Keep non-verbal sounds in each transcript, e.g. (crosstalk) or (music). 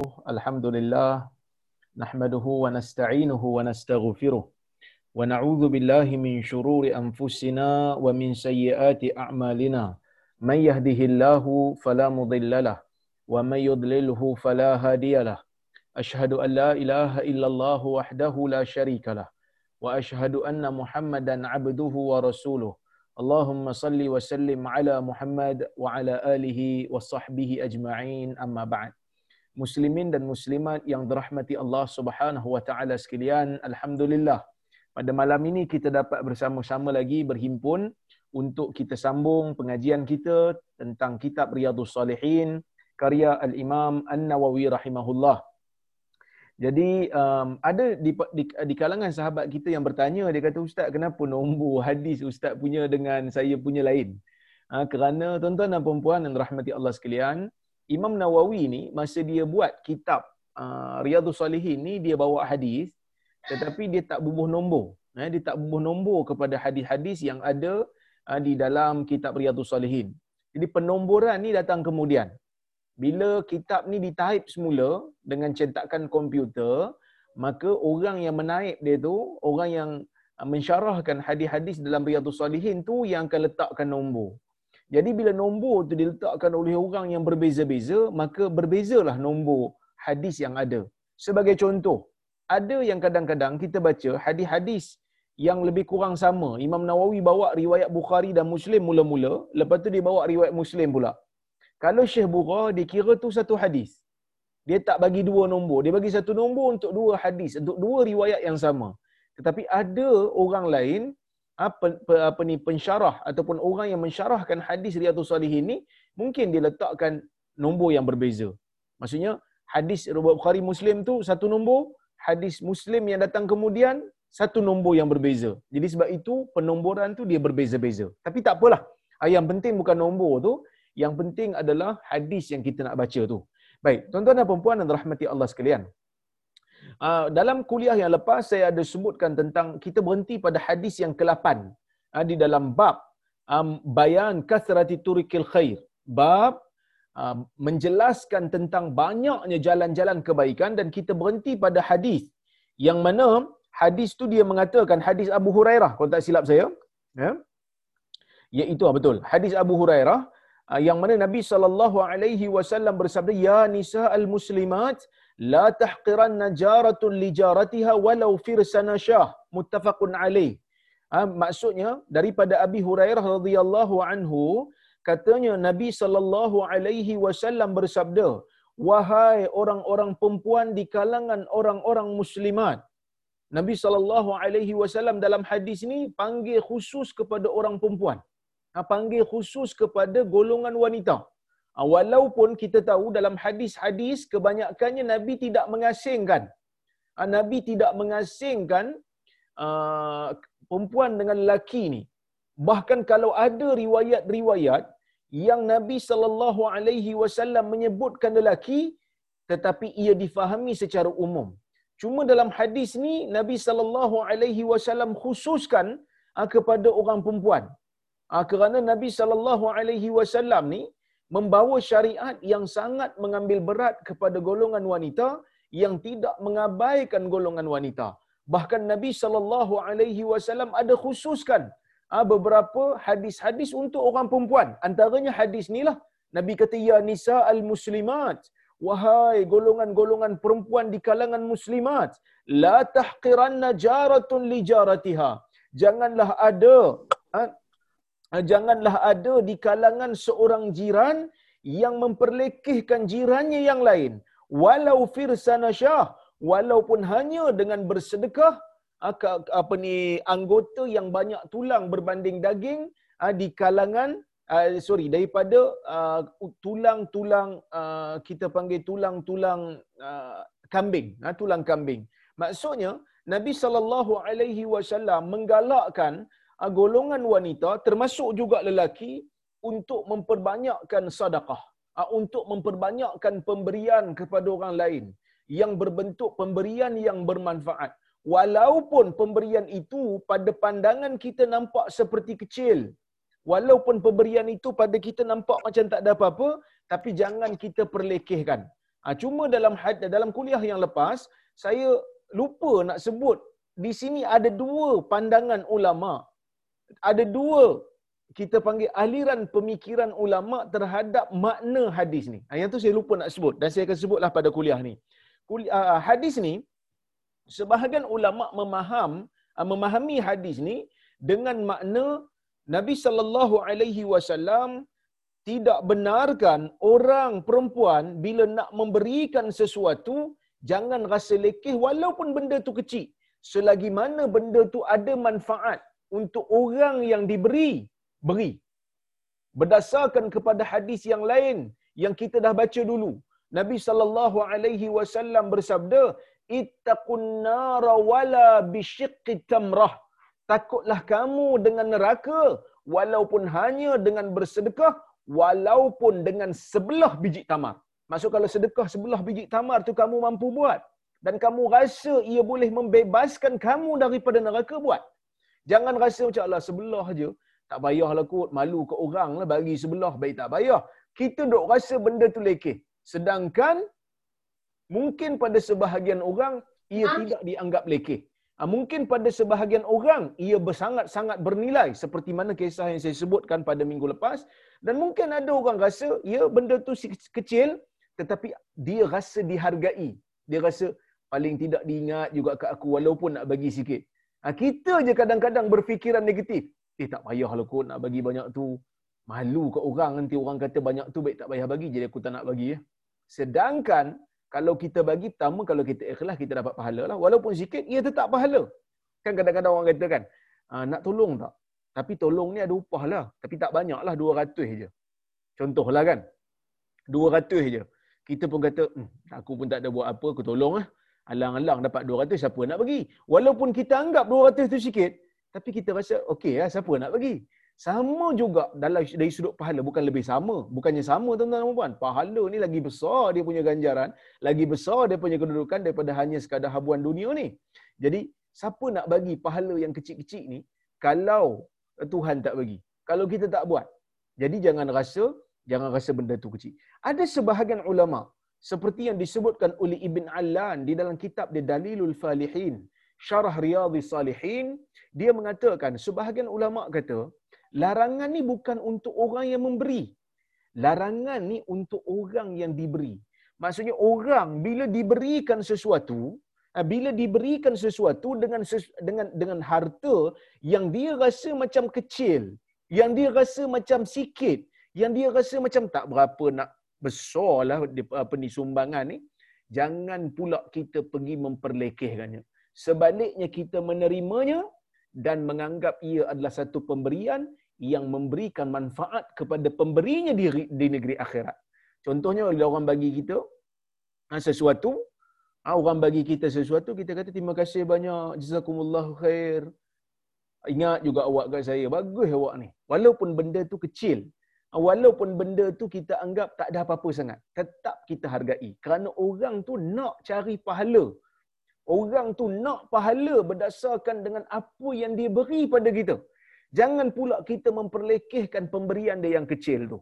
الحمد لله نحمده ونستعينه ونستغفره ونعوذ بالله من شرور أنفسنا ومن سيئات أعمالنا. من يهده الله فلا مضل له ومن يضلله فلا هادي له. أشهد أن لا إله إلا الله وحده لا شريك له وأشهد أن محمدا عبده ورسوله. اللهم صل وسلم على محمد وعلى آله وصحبه أجمعين. أما بعد muslimin dan muslimat yang dirahmati Allah Subhanahu wa taala sekalian alhamdulillah. Pada malam ini kita dapat bersama-sama lagi berhimpun untuk kita sambung pengajian kita tentang kitab Riyadhus Salihin karya al-Imam An-Nawawi rahimahullah. Jadi um, ada di, di, di kalangan sahabat kita yang bertanya dia kata ustaz kenapa nombor hadis ustaz punya dengan saya punya lain? Ha, kerana tuan-tuan dan puan-puan yang dirahmati Allah sekalian Imam Nawawi ni masa dia buat kitab uh, Riyadhus Salihin ni dia bawa hadis tetapi dia tak bubuh nombor. Eh, dia tak bubuh nombor kepada hadis-hadis yang ada uh, di dalam kitab Riyadhus Salihin. Jadi penomboran ni datang kemudian. Bila kitab ni ditaip semula dengan cetakan komputer, maka orang yang menaip dia tu, orang yang uh, mensyarahkan hadis-hadis dalam Riyadhus Salihin tu yang akan letakkan nombor. Jadi bila nombor tu diletakkan oleh orang yang berbeza-beza, maka berbezalah nombor hadis yang ada. Sebagai contoh, ada yang kadang-kadang kita baca hadis-hadis yang lebih kurang sama. Imam Nawawi bawa riwayat Bukhari dan Muslim mula-mula, lepas tu dia bawa riwayat Muslim pula. Kalau Syekh Bukhari dikira tu satu hadis. Dia tak bagi dua nombor. Dia bagi satu nombor untuk dua hadis, untuk dua riwayat yang sama. Tetapi ada orang lain apa, apa ni pensyarah ataupun orang yang mensyarahkan hadis Riyadhus Salihin ni mungkin dia letakkan nombor yang berbeza. Maksudnya hadis Bukhari Muslim tu satu nombor, hadis Muslim yang datang kemudian satu nombor yang berbeza. Jadi sebab itu penomboran tu dia berbeza-beza. Tapi tak apalah. Ah, yang penting bukan nombor tu, yang penting adalah hadis yang kita nak baca tu. Baik, tuan-tuan dan puan-puan dan rahmati Allah sekalian. Uh, dalam kuliah yang lepas saya ada sebutkan tentang kita berhenti pada hadis yang ke-8 uh, di dalam bab um, bayan kasrati turikil khair. Bab uh, menjelaskan tentang banyaknya jalan-jalan kebaikan dan kita berhenti pada hadis. Yang mana hadis tu dia mengatakan hadis Abu Hurairah kalau tak silap saya. Ya. Iaitu betul. Hadis Abu Hurairah yang mana Nabi sallallahu alaihi wasallam bersabda ya nisa al muslimat tahqiranna jaratun li jaratiha walau firsana syah. Muttafaqun alaih. Ha, maksudnya daripada Abi Hurairah radhiyallahu anhu katanya Nabi sallallahu alaihi wasallam bersabda wahai orang-orang perempuan di kalangan orang-orang muslimat. Nabi sallallahu alaihi wasallam dalam hadis ni panggil khusus kepada orang perempuan. Ha, panggil khusus kepada golongan wanita walaupun kita tahu dalam hadis-hadis kebanyakannya Nabi tidak mengasingkan. Ah, Nabi tidak mengasingkan uh, perempuan dengan lelaki ni. Bahkan kalau ada riwayat-riwayat yang Nabi sallallahu alaihi wasallam menyebutkan lelaki tetapi ia difahami secara umum. Cuma dalam hadis ni Nabi sallallahu alaihi wasallam khususkan uh, kepada orang perempuan. Uh, kerana Nabi sallallahu alaihi wasallam ni membawa syariat yang sangat mengambil berat kepada golongan wanita yang tidak mengabaikan golongan wanita. Bahkan Nabi sallallahu alaihi wasallam ada khususkan ah, beberapa hadis-hadis untuk orang perempuan. Antaranya hadis inilah Nabi kata ya nisa al-muslimat wahai golongan-golongan perempuan di kalangan muslimat la tahqiranna jaratun li jaratiha. Janganlah ada ah, janganlah ada di kalangan seorang jiran yang memperlekehkan jirannya yang lain. Walau firsana syah walaupun hanya dengan bersedekah apa ni anggota yang banyak tulang berbanding daging di kalangan sorry daripada tulang-tulang kita panggil tulang-tulang kambing tulang kambing. Maksudnya Nabi sallallahu alaihi wasallam menggalakkan Ah, golongan wanita termasuk juga lelaki untuk memperbanyakkan sedekah, ah, untuk memperbanyakkan pemberian kepada orang lain yang berbentuk pemberian yang bermanfaat. Walaupun pemberian itu pada pandangan kita nampak seperti kecil, walaupun pemberian itu pada kita nampak macam tak ada apa-apa, tapi jangan kita perlekehkan. Ha, cuma dalam dalam kuliah yang lepas, saya lupa nak sebut di sini ada dua pandangan ulama. Ada dua kita panggil aliran pemikiran ulama terhadap makna hadis ni. Yang tu saya lupa nak sebut dan saya akan sebutlah pada kuliah ni. Kuliah, uh, hadis ni sebahagian ulama memaham uh, memahami hadis ni dengan makna Nabi sallallahu alaihi wasallam tidak benarkan orang perempuan bila nak memberikan sesuatu jangan rasa lekeh walaupun benda tu kecil selagi mana benda tu ada manfaat untuk orang yang diberi beri. Berdasarkan kepada hadis yang lain yang kita dah baca dulu. Nabi sallallahu alaihi wasallam bersabda ittaqun nar wala bisyiqqi tamrah. Takutlah kamu dengan neraka walaupun hanya dengan bersedekah walaupun dengan sebelah biji tamar. Maksud kalau sedekah sebelah biji tamar tu kamu mampu buat dan kamu rasa ia boleh membebaskan kamu daripada neraka buat jangan rasa macam Allah sebelah aja tak payahlah kot malu ke orang lah bagi sebelah baik tak payah. Kita dok rasa benda tu lekeh. Sedangkan mungkin pada sebahagian orang ia ha? tidak dianggap lekeh. Ha, mungkin pada sebahagian orang ia bersangat-sangat bernilai seperti mana kisah yang saya sebutkan pada minggu lepas. Dan mungkin ada orang rasa ya benda tu kecil tetapi dia rasa dihargai. Dia rasa paling tidak diingat juga kat aku walaupun nak bagi sikit ha, kita je kadang-kadang berfikiran negatif. Eh tak payahlah kot nak bagi banyak tu. Malu ke orang. Nanti orang kata banyak tu baik tak payah bagi. Jadi aku tak nak bagi ya. Sedangkan kalau kita bagi pertama kalau kita ikhlas kita dapat pahala lah. Walaupun sikit ia tetap pahala. Kan kadang-kadang orang kata kan ah, nak tolong tak? Tapi tolong ni ada upah lah. Tapi tak banyak lah 200 je. Contohlah kan 200 je. Kita pun kata hmm, aku pun tak ada buat apa aku tolong lah alang-alang dapat 200 siapa nak bagi? Walaupun kita anggap 200 tu sikit tapi kita rasa okey lah siapa nak bagi? Sama juga dalam dari sudut pahala bukan lebih sama. Bukannya sama tuan-tuan dan puan pahala ni lagi besar dia punya ganjaran lagi besar dia punya kedudukan daripada hanya sekadar habuan dunia ni. Jadi siapa nak bagi pahala yang kecil-kecil ni kalau Tuhan tak bagi? Kalau kita tak buat? Jadi jangan rasa jangan rasa benda tu kecil. Ada sebahagian ulama seperti yang disebutkan oleh Ibn Allan di dalam kitab dia Dalilul Falihin Syarah Riyadhis Salihin dia mengatakan sebahagian ulama kata larangan ni bukan untuk orang yang memberi. Larangan ni untuk orang yang diberi. Maksudnya orang bila diberikan sesuatu, ah, bila diberikan sesuatu dengan dengan dengan harta yang dia rasa macam kecil, yang dia rasa macam sikit, yang dia rasa macam tak berapa nak besarlah apa ni sumbangan ni, jangan pula kita pergi memperlekehkannya. Sebaliknya kita menerimanya dan menganggap ia adalah satu pemberian yang memberikan manfaat kepada pemberinya di, di negeri akhirat. Contohnya bila orang bagi kita ha, sesuatu, ha, orang bagi kita sesuatu, kita kata terima kasih banyak, jazakumullah khair. Ingat juga awak kat saya, bagus awak ni. Walaupun benda tu kecil, walaupun benda tu kita anggap tak ada apa-apa sangat, tetap kita hargai. Kerana orang tu nak cari pahala. Orang tu nak pahala berdasarkan dengan apa yang dia beri pada kita. Jangan pula kita memperlekehkan pemberian dia yang kecil tu.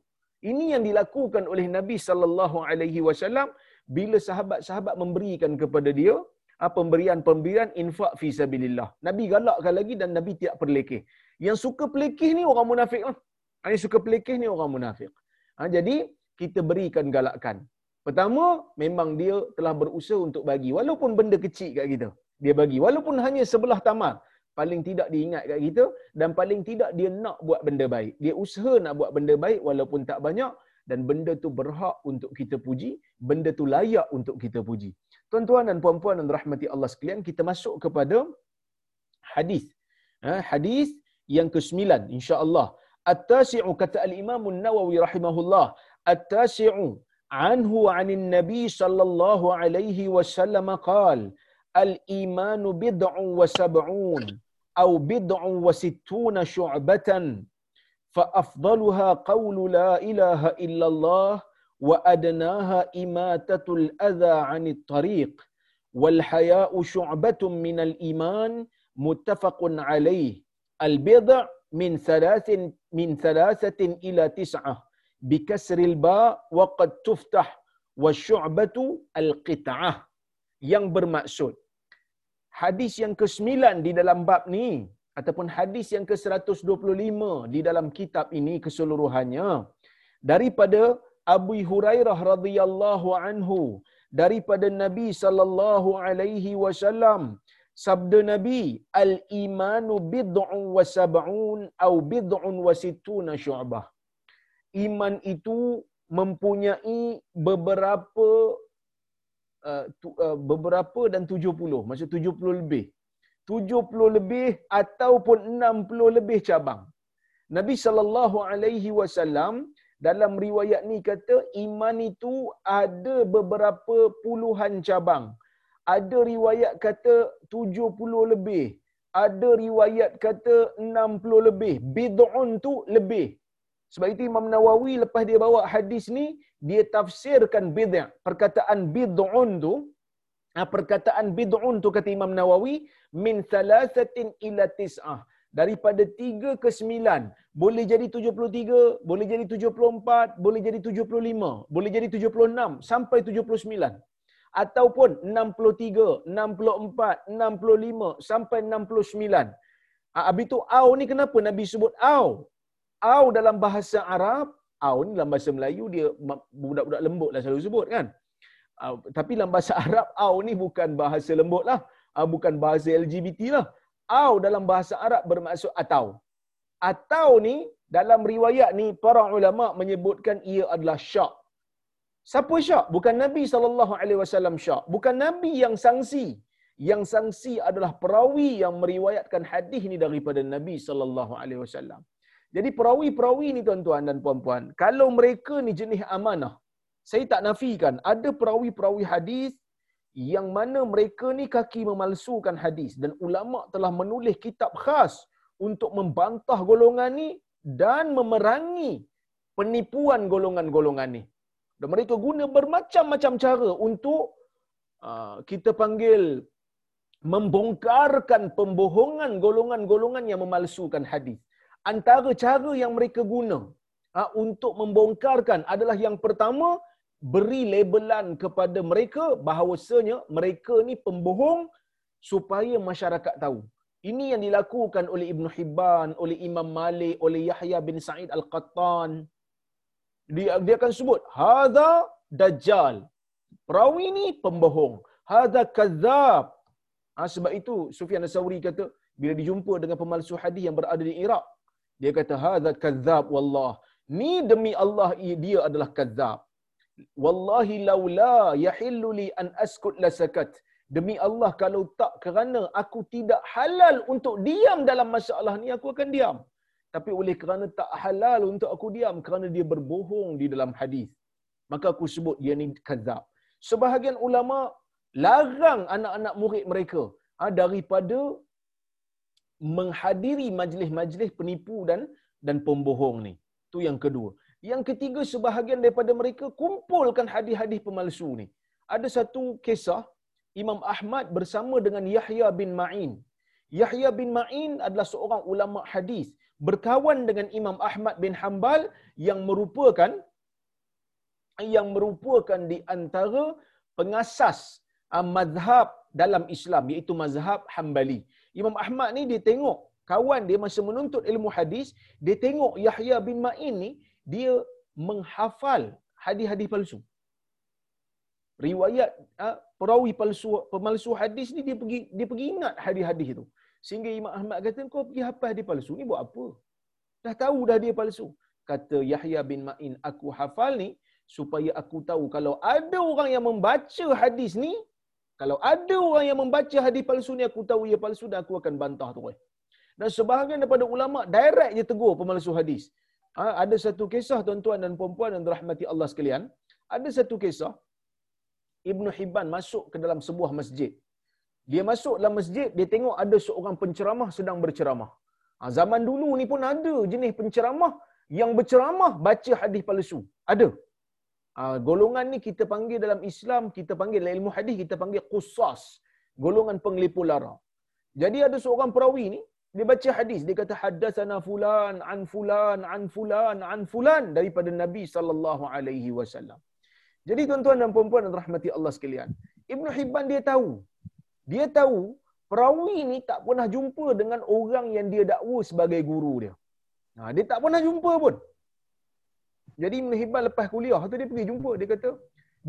Ini yang dilakukan oleh Nabi sallallahu alaihi wasallam bila sahabat-sahabat memberikan kepada dia ah, pemberian-pemberian infak fi sabilillah. Nabi galakkan lagi dan Nabi tidak perlekeh. Yang suka pelekeh ni orang munafik lah. Yang suka pelekeh ni orang munafik. Ha, jadi kita berikan galakkan. Pertama, memang dia telah berusaha untuk bagi. Walaupun benda kecil kat kita. Dia bagi. Walaupun hanya sebelah tamar paling tidak diingat kat kita dan paling tidak dia nak buat benda baik. Dia usaha nak buat benda baik walaupun tak banyak dan benda tu berhak untuk kita puji, benda tu layak untuk kita puji. Tuan-tuan dan puan-puan dan rahmati Allah sekalian, kita masuk kepada hadis. Ha, hadis yang ke-9 insya-Allah. التاسع الإمام النووي رحمه الله. التاسع عنه عن النبي صلى الله عليه وسلم قال الإيمان بضع وسبعون أو بضع وستون شعبة فأفضلها قول لا إله إلا الله وأدناها إماتة الأذى عن الطريق. والحياء شعبة من الإيمان متفق عليه. البضع min thalathin min thalathatin ila tis'ah. Bi kasril ba wa qad tuftah wa syu'batu al qit'ah yang bermaksud hadis yang ke-9 di dalam bab ni ataupun hadis yang ke-125 di dalam kitab ini keseluruhannya daripada Abu Hurairah radhiyallahu anhu daripada Nabi sallallahu alaihi wasallam sabda Nabi al imanu bid'un wa sab'un au bid'un wa sittuna syu'bah. Iman itu mempunyai beberapa uh, tu, uh, beberapa dan 70 maksud 70 lebih. 70 lebih ataupun 60 lebih cabang. Nabi sallallahu alaihi wasallam dalam riwayat ni kata iman itu ada beberapa puluhan cabang. Ada riwayat kata 70 lebih. Ada riwayat kata 60 lebih. Bid'un tu lebih. Sebab itu Imam Nawawi lepas dia bawa hadis ni, dia tafsirkan bid'ah. Perkataan bid'un tu, ah, perkataan bid'un tu kata Imam Nawawi, min thalathatin ila tis'ah daripada 3 ke 9 boleh jadi 73 boleh jadi 74 boleh jadi 75 boleh jadi 76 sampai 79 ataupun 63 64 65 sampai 69 ah, Habis tu au ni kenapa Nabi sebut au? Au dalam bahasa Arab, au ni dalam bahasa Melayu dia budak-budak lembut lah selalu sebut kan. Uh, tapi dalam bahasa (laughs) Arab, au ni bukan bahasa lembut lah. Uh, bukan bahasa LGBT lah au dalam bahasa Arab bermaksud atau. Atau ni dalam riwayat ni para ulama menyebutkan ia adalah syak. Siapa syak? Bukan Nabi wasallam syak. Bukan Nabi yang sangsi. Yang sangsi adalah perawi yang meriwayatkan hadis ni daripada Nabi wasallam. Jadi perawi-perawi ni tuan-tuan dan puan-puan, kalau mereka ni jenis amanah, saya tak nafikan ada perawi-perawi hadis yang mana mereka ni kaki memalsukan hadis dan ulama telah menulis kitab khas untuk membantah golongan ni dan memerangi penipuan golongan-golongan ni. Dan mereka guna bermacam-macam cara untuk uh, kita panggil membongkarkan pembohongan golongan-golongan yang memalsukan hadis. Antara cara yang mereka guna uh, untuk membongkarkan adalah yang pertama beri labelan kepada mereka bahawasanya mereka ni pembohong supaya masyarakat tahu. Ini yang dilakukan oleh Ibn Hibban, oleh Imam Malik, oleh Yahya bin Sa'id Al-Qattan. Dia, dia akan sebut, Hada Dajjal. Perawi ni pembohong. Hada Kazab. Ha, sebab itu Sufyan As-Sawri kata, bila dijumpa dengan pemalsu hadis yang berada di Iraq, dia kata, Hada Kazab Wallah. Ni demi Allah, dia adalah Kazab wallahi laula yahillu li an askut lasakat demi Allah kalau tak kerana aku tidak halal untuk diam dalam masalah ni aku akan diam tapi oleh kerana tak halal untuk aku diam kerana dia berbohong di dalam hadis maka aku sebut dia ni kazab sebahagian ulama larang anak-anak murid mereka ha, daripada menghadiri majlis-majlis penipu dan dan pembohong ni tu yang kedua yang ketiga, sebahagian daripada mereka kumpulkan hadis-hadis pemalsu ni. Ada satu kisah, Imam Ahmad bersama dengan Yahya bin Ma'in. Yahya bin Ma'in adalah seorang ulama hadis berkawan dengan Imam Ahmad bin Hanbal yang merupakan yang merupakan di antara pengasas uh, mazhab dalam Islam iaitu mazhab Hanbali. Imam Ahmad ni dia tengok kawan dia masa menuntut ilmu hadis, dia tengok Yahya bin Ma'in ni dia menghafal hadis-hadis palsu. Riwayat uh, perawi palsu pemalsu hadis ni dia pergi dia pergi ingat hadis-hadis itu. Sehingga Imam Ahmad kata kau pergi hafal hadis palsu ni buat apa? Dah tahu dah dia palsu. Kata Yahya bin Ma'in, aku hafal ni supaya aku tahu kalau ada orang yang membaca hadis ni, kalau ada orang yang membaca hadis palsu ni aku tahu ia palsu dan aku akan bantah tu. Dan sebahagian daripada ulama direct je tegur pemalsu hadis. Ha, ada satu kisah tuan-tuan dan puan-puan yang dirahmati Allah sekalian. Ada satu kisah Ibn Hibban masuk ke dalam sebuah masjid. Dia masuk dalam masjid, dia tengok ada seorang penceramah sedang berceramah. Ha, zaman dulu ni pun ada jenis penceramah yang berceramah baca hadis palsu. Ada. Ha, golongan ni kita panggil dalam Islam, kita panggil dalam ilmu hadis, kita panggil qusas. Golongan penglipu lara. Jadi ada seorang perawi ni, dia baca hadis dia kata haddatsana fulan an fulan an fulan an fulan daripada Nabi sallallahu alaihi wasallam Jadi tuan-tuan dan puan-puan dan rahmati Allah sekalian, Ibn Hibban dia tahu. Dia tahu perawi ni tak pernah jumpa dengan orang yang dia dakwa sebagai guru dia. Ha, dia tak pernah jumpa pun. Jadi Ibn Hibban lepas kuliah tu dia pergi jumpa. Dia kata,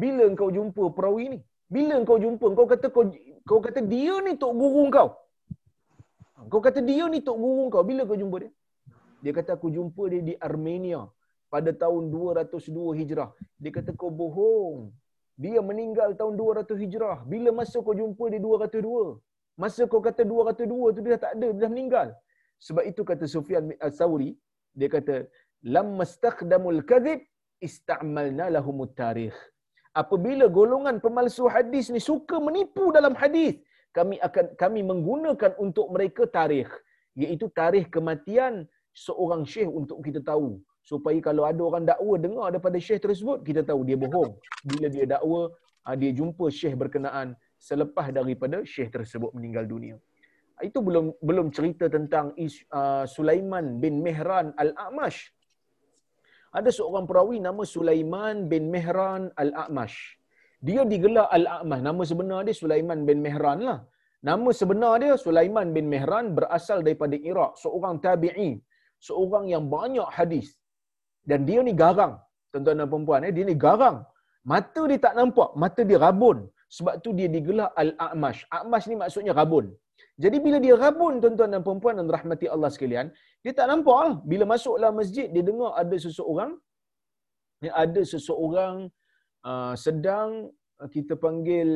bila kau jumpa perawi ni? Bila kau jumpa? Kau kata kau, kau kata dia ni tok guru kau. Ha, kau kata dia ni tok guru kau. Bila kau jumpa dia? Dia kata aku jumpa dia di Armenia pada tahun 202 Hijrah. Dia kata kau bohong. Dia meninggal tahun 200 Hijrah. Bila masa kau jumpa dia 202? Masa kau kata 202 tu dia dah tak ada, dia dah meninggal. Sebab itu kata Sufyan al-Thawri, dia kata, "Lam mastakhdamul kadhib ista'malna lahumut tarikh." Apabila golongan pemalsu hadis ni suka menipu dalam hadis, kami akan kami menggunakan untuk mereka tarikh, iaitu tarikh kematian seorang syekh untuk kita tahu supaya kalau ada orang dakwa dengar daripada syekh tersebut kita tahu dia bohong. Bila dia dakwa ah, dia jumpa syekh berkenaan selepas daripada syekh tersebut meninggal dunia. Itu belum belum cerita tentang uh, Sulaiman bin Mehran Al-A'mash. Ada seorang perawi nama Sulaiman bin Mehran Al-A'mash. Dia digelar Al-A'mash. Nama sebenar dia Sulaiman bin Mehran lah. Nama sebenar dia Sulaiman bin Mehran berasal daripada Iraq. Seorang tabi'i. Seorang yang banyak hadis dan dia ni garang tuan-tuan dan puan eh dia ni garang mata dia tak nampak mata dia rabun sebab tu dia digelar al-a'mash a'mash ni maksudnya rabun jadi bila dia rabun tuan-tuan dan puan dan rahmati Allah sekalian dia tak nampak lah. bila masuk dalam masjid dia dengar ada seseorang ya, ada seseorang uh, sedang uh, kita panggil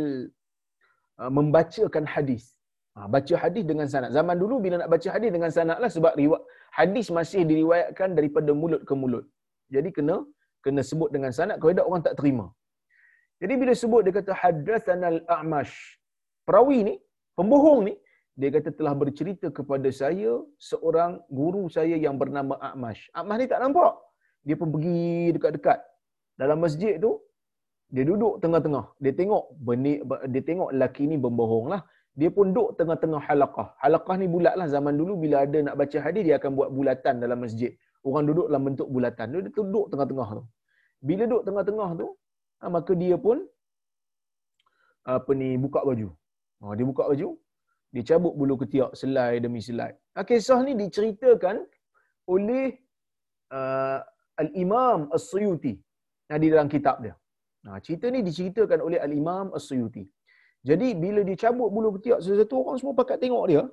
uh, membacakan hadis Ha, baca hadis dengan sanad. Zaman dulu bila nak baca hadis dengan sanad lah sebab riwayat hadis masih diriwayatkan daripada mulut ke mulut. Jadi kena kena sebut dengan sanad kalau tidak orang tak terima. Jadi bila sebut dia kata hadatsana al-a'mash. Perawi ni, pembohong ni, dia kata telah bercerita kepada saya seorang guru saya yang bernama A'mash. A'mash ni tak nampak. Dia pun pergi dekat-dekat. Dalam masjid tu, dia duduk tengah-tengah. Dia tengok benih, dia tengok lelaki ni berbohong lah dia pun duduk tengah-tengah halakah. Halakah ni bulat lah. Zaman dulu bila ada nak baca hadis, dia akan buat bulatan dalam masjid. Orang duduk dalam bentuk bulatan. Dia duduk tengah-tengah tu. Bila duduk tengah-tengah tu, ha, maka dia pun apa ni buka baju. Ha, dia buka baju, dia cabut bulu ketiak selai demi selai. Ha, kisah ni diceritakan oleh uh, Al-Imam As-Suyuti di dalam kitab dia. Ha, cerita ni diceritakan oleh Al-Imam As-Suyuti. Jadi bila dia cabut bulu ketiak sesuatu orang semua pakat tengok dia.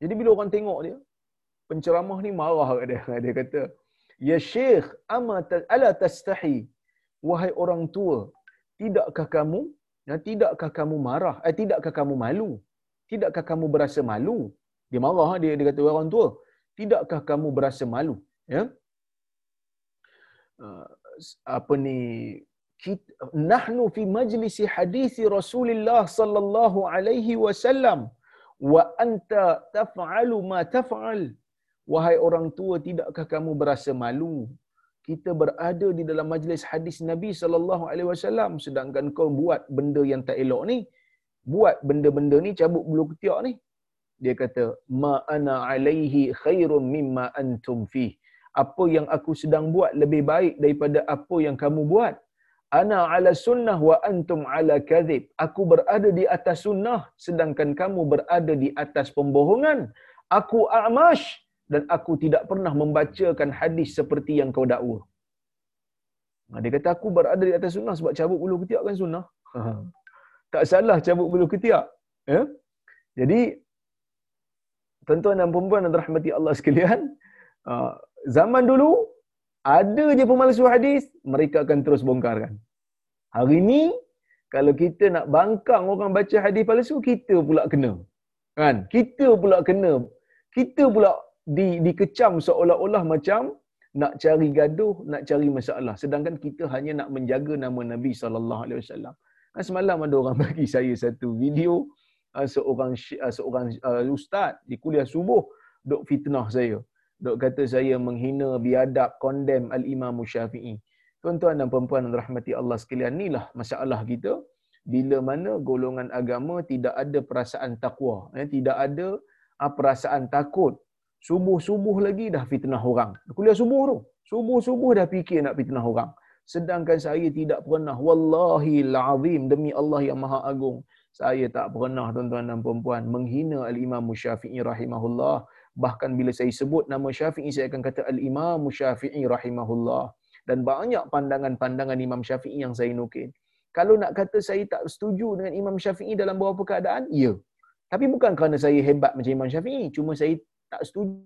Jadi bila orang tengok dia, penceramah ni marah kat dia. Dia kata, "Ya Syekh, ama ala tastahi? Wahai orang tua, tidakkah kamu ya tidakkah kamu marah? Eh tidakkah kamu malu? Tidakkah kamu berasa malu?" Dia marah dia dia kata orang tua, "Tidakkah kamu berasa malu?" Ya. Uh, apa ni nahnu fi majlisi hadisi Rasulullah sallallahu alaihi wasallam wa anta taf'alu ma taf'al wahai orang tua tidakkah kamu berasa malu? Kita berada di dalam majlis hadis Nabi sallallahu alaihi wasallam sedangkan kau buat benda yang tak elok ni buat benda-benda ni cabut bulu ketiak ni. Dia kata ma ana alaihi khairum mimma antum fi apa yang aku sedang buat lebih baik daripada apa yang kamu buat? Ana ala sunnah wa antum ala kadhib. Aku berada di atas sunnah sedangkan kamu berada di atas pembohongan. Aku a'mash dan aku tidak pernah membacakan hadis seperti yang kau dakwa nah, dia kata aku berada di atas sunnah sebab cabut bulu ketiak kan sunnah tak salah cabut bulu ketiak ya jadi tuan-tuan dan puan-puan dan rahmati Allah sekalian uh, zaman dulu ada je pemalsu hadis, mereka akan terus bongkarkan. Hari ini, kalau kita nak bangkang orang baca hadis palsu, kita pula kena. Kan? Kita pula kena. Kita pula di, dikecam seolah-olah macam nak cari gaduh, nak cari masalah. Sedangkan kita hanya nak menjaga nama Nabi SAW. Kan semalam ada orang (laughs) bagi saya satu video uh, seorang uh, seorang uh, ustaz di kuliah subuh dok fitnah saya dok kata saya menghina biadab kondem al-Imam Syafi'i. Tuan-tuan dan puan-puan yang rahmati Allah sekalian, inilah masalah kita bila mana golongan agama tidak ada perasaan takwa, eh, tidak ada ah, perasaan takut. Subuh-subuh lagi dah fitnah orang. Kuliah subuh tu. Subuh-subuh dah fikir nak fitnah orang. sedangkan saya tidak pernah. Wallahi alazim demi Allah yang maha agung. Saya tak pernah tuan-tuan dan puan menghina al-Imam Syafi'i rahimahullah. Bahkan bila saya sebut nama Syafi'i saya akan kata al-Imam Syafi'i rahimahullah. Dan banyak pandangan-pandangan Imam Syafi'i yang saya nukil. Kalau nak kata saya tak setuju dengan Imam Syafi'i dalam beberapa keadaan ya. Tapi bukan kerana saya hebat macam Imam Syafi'i. Cuma saya tak setuju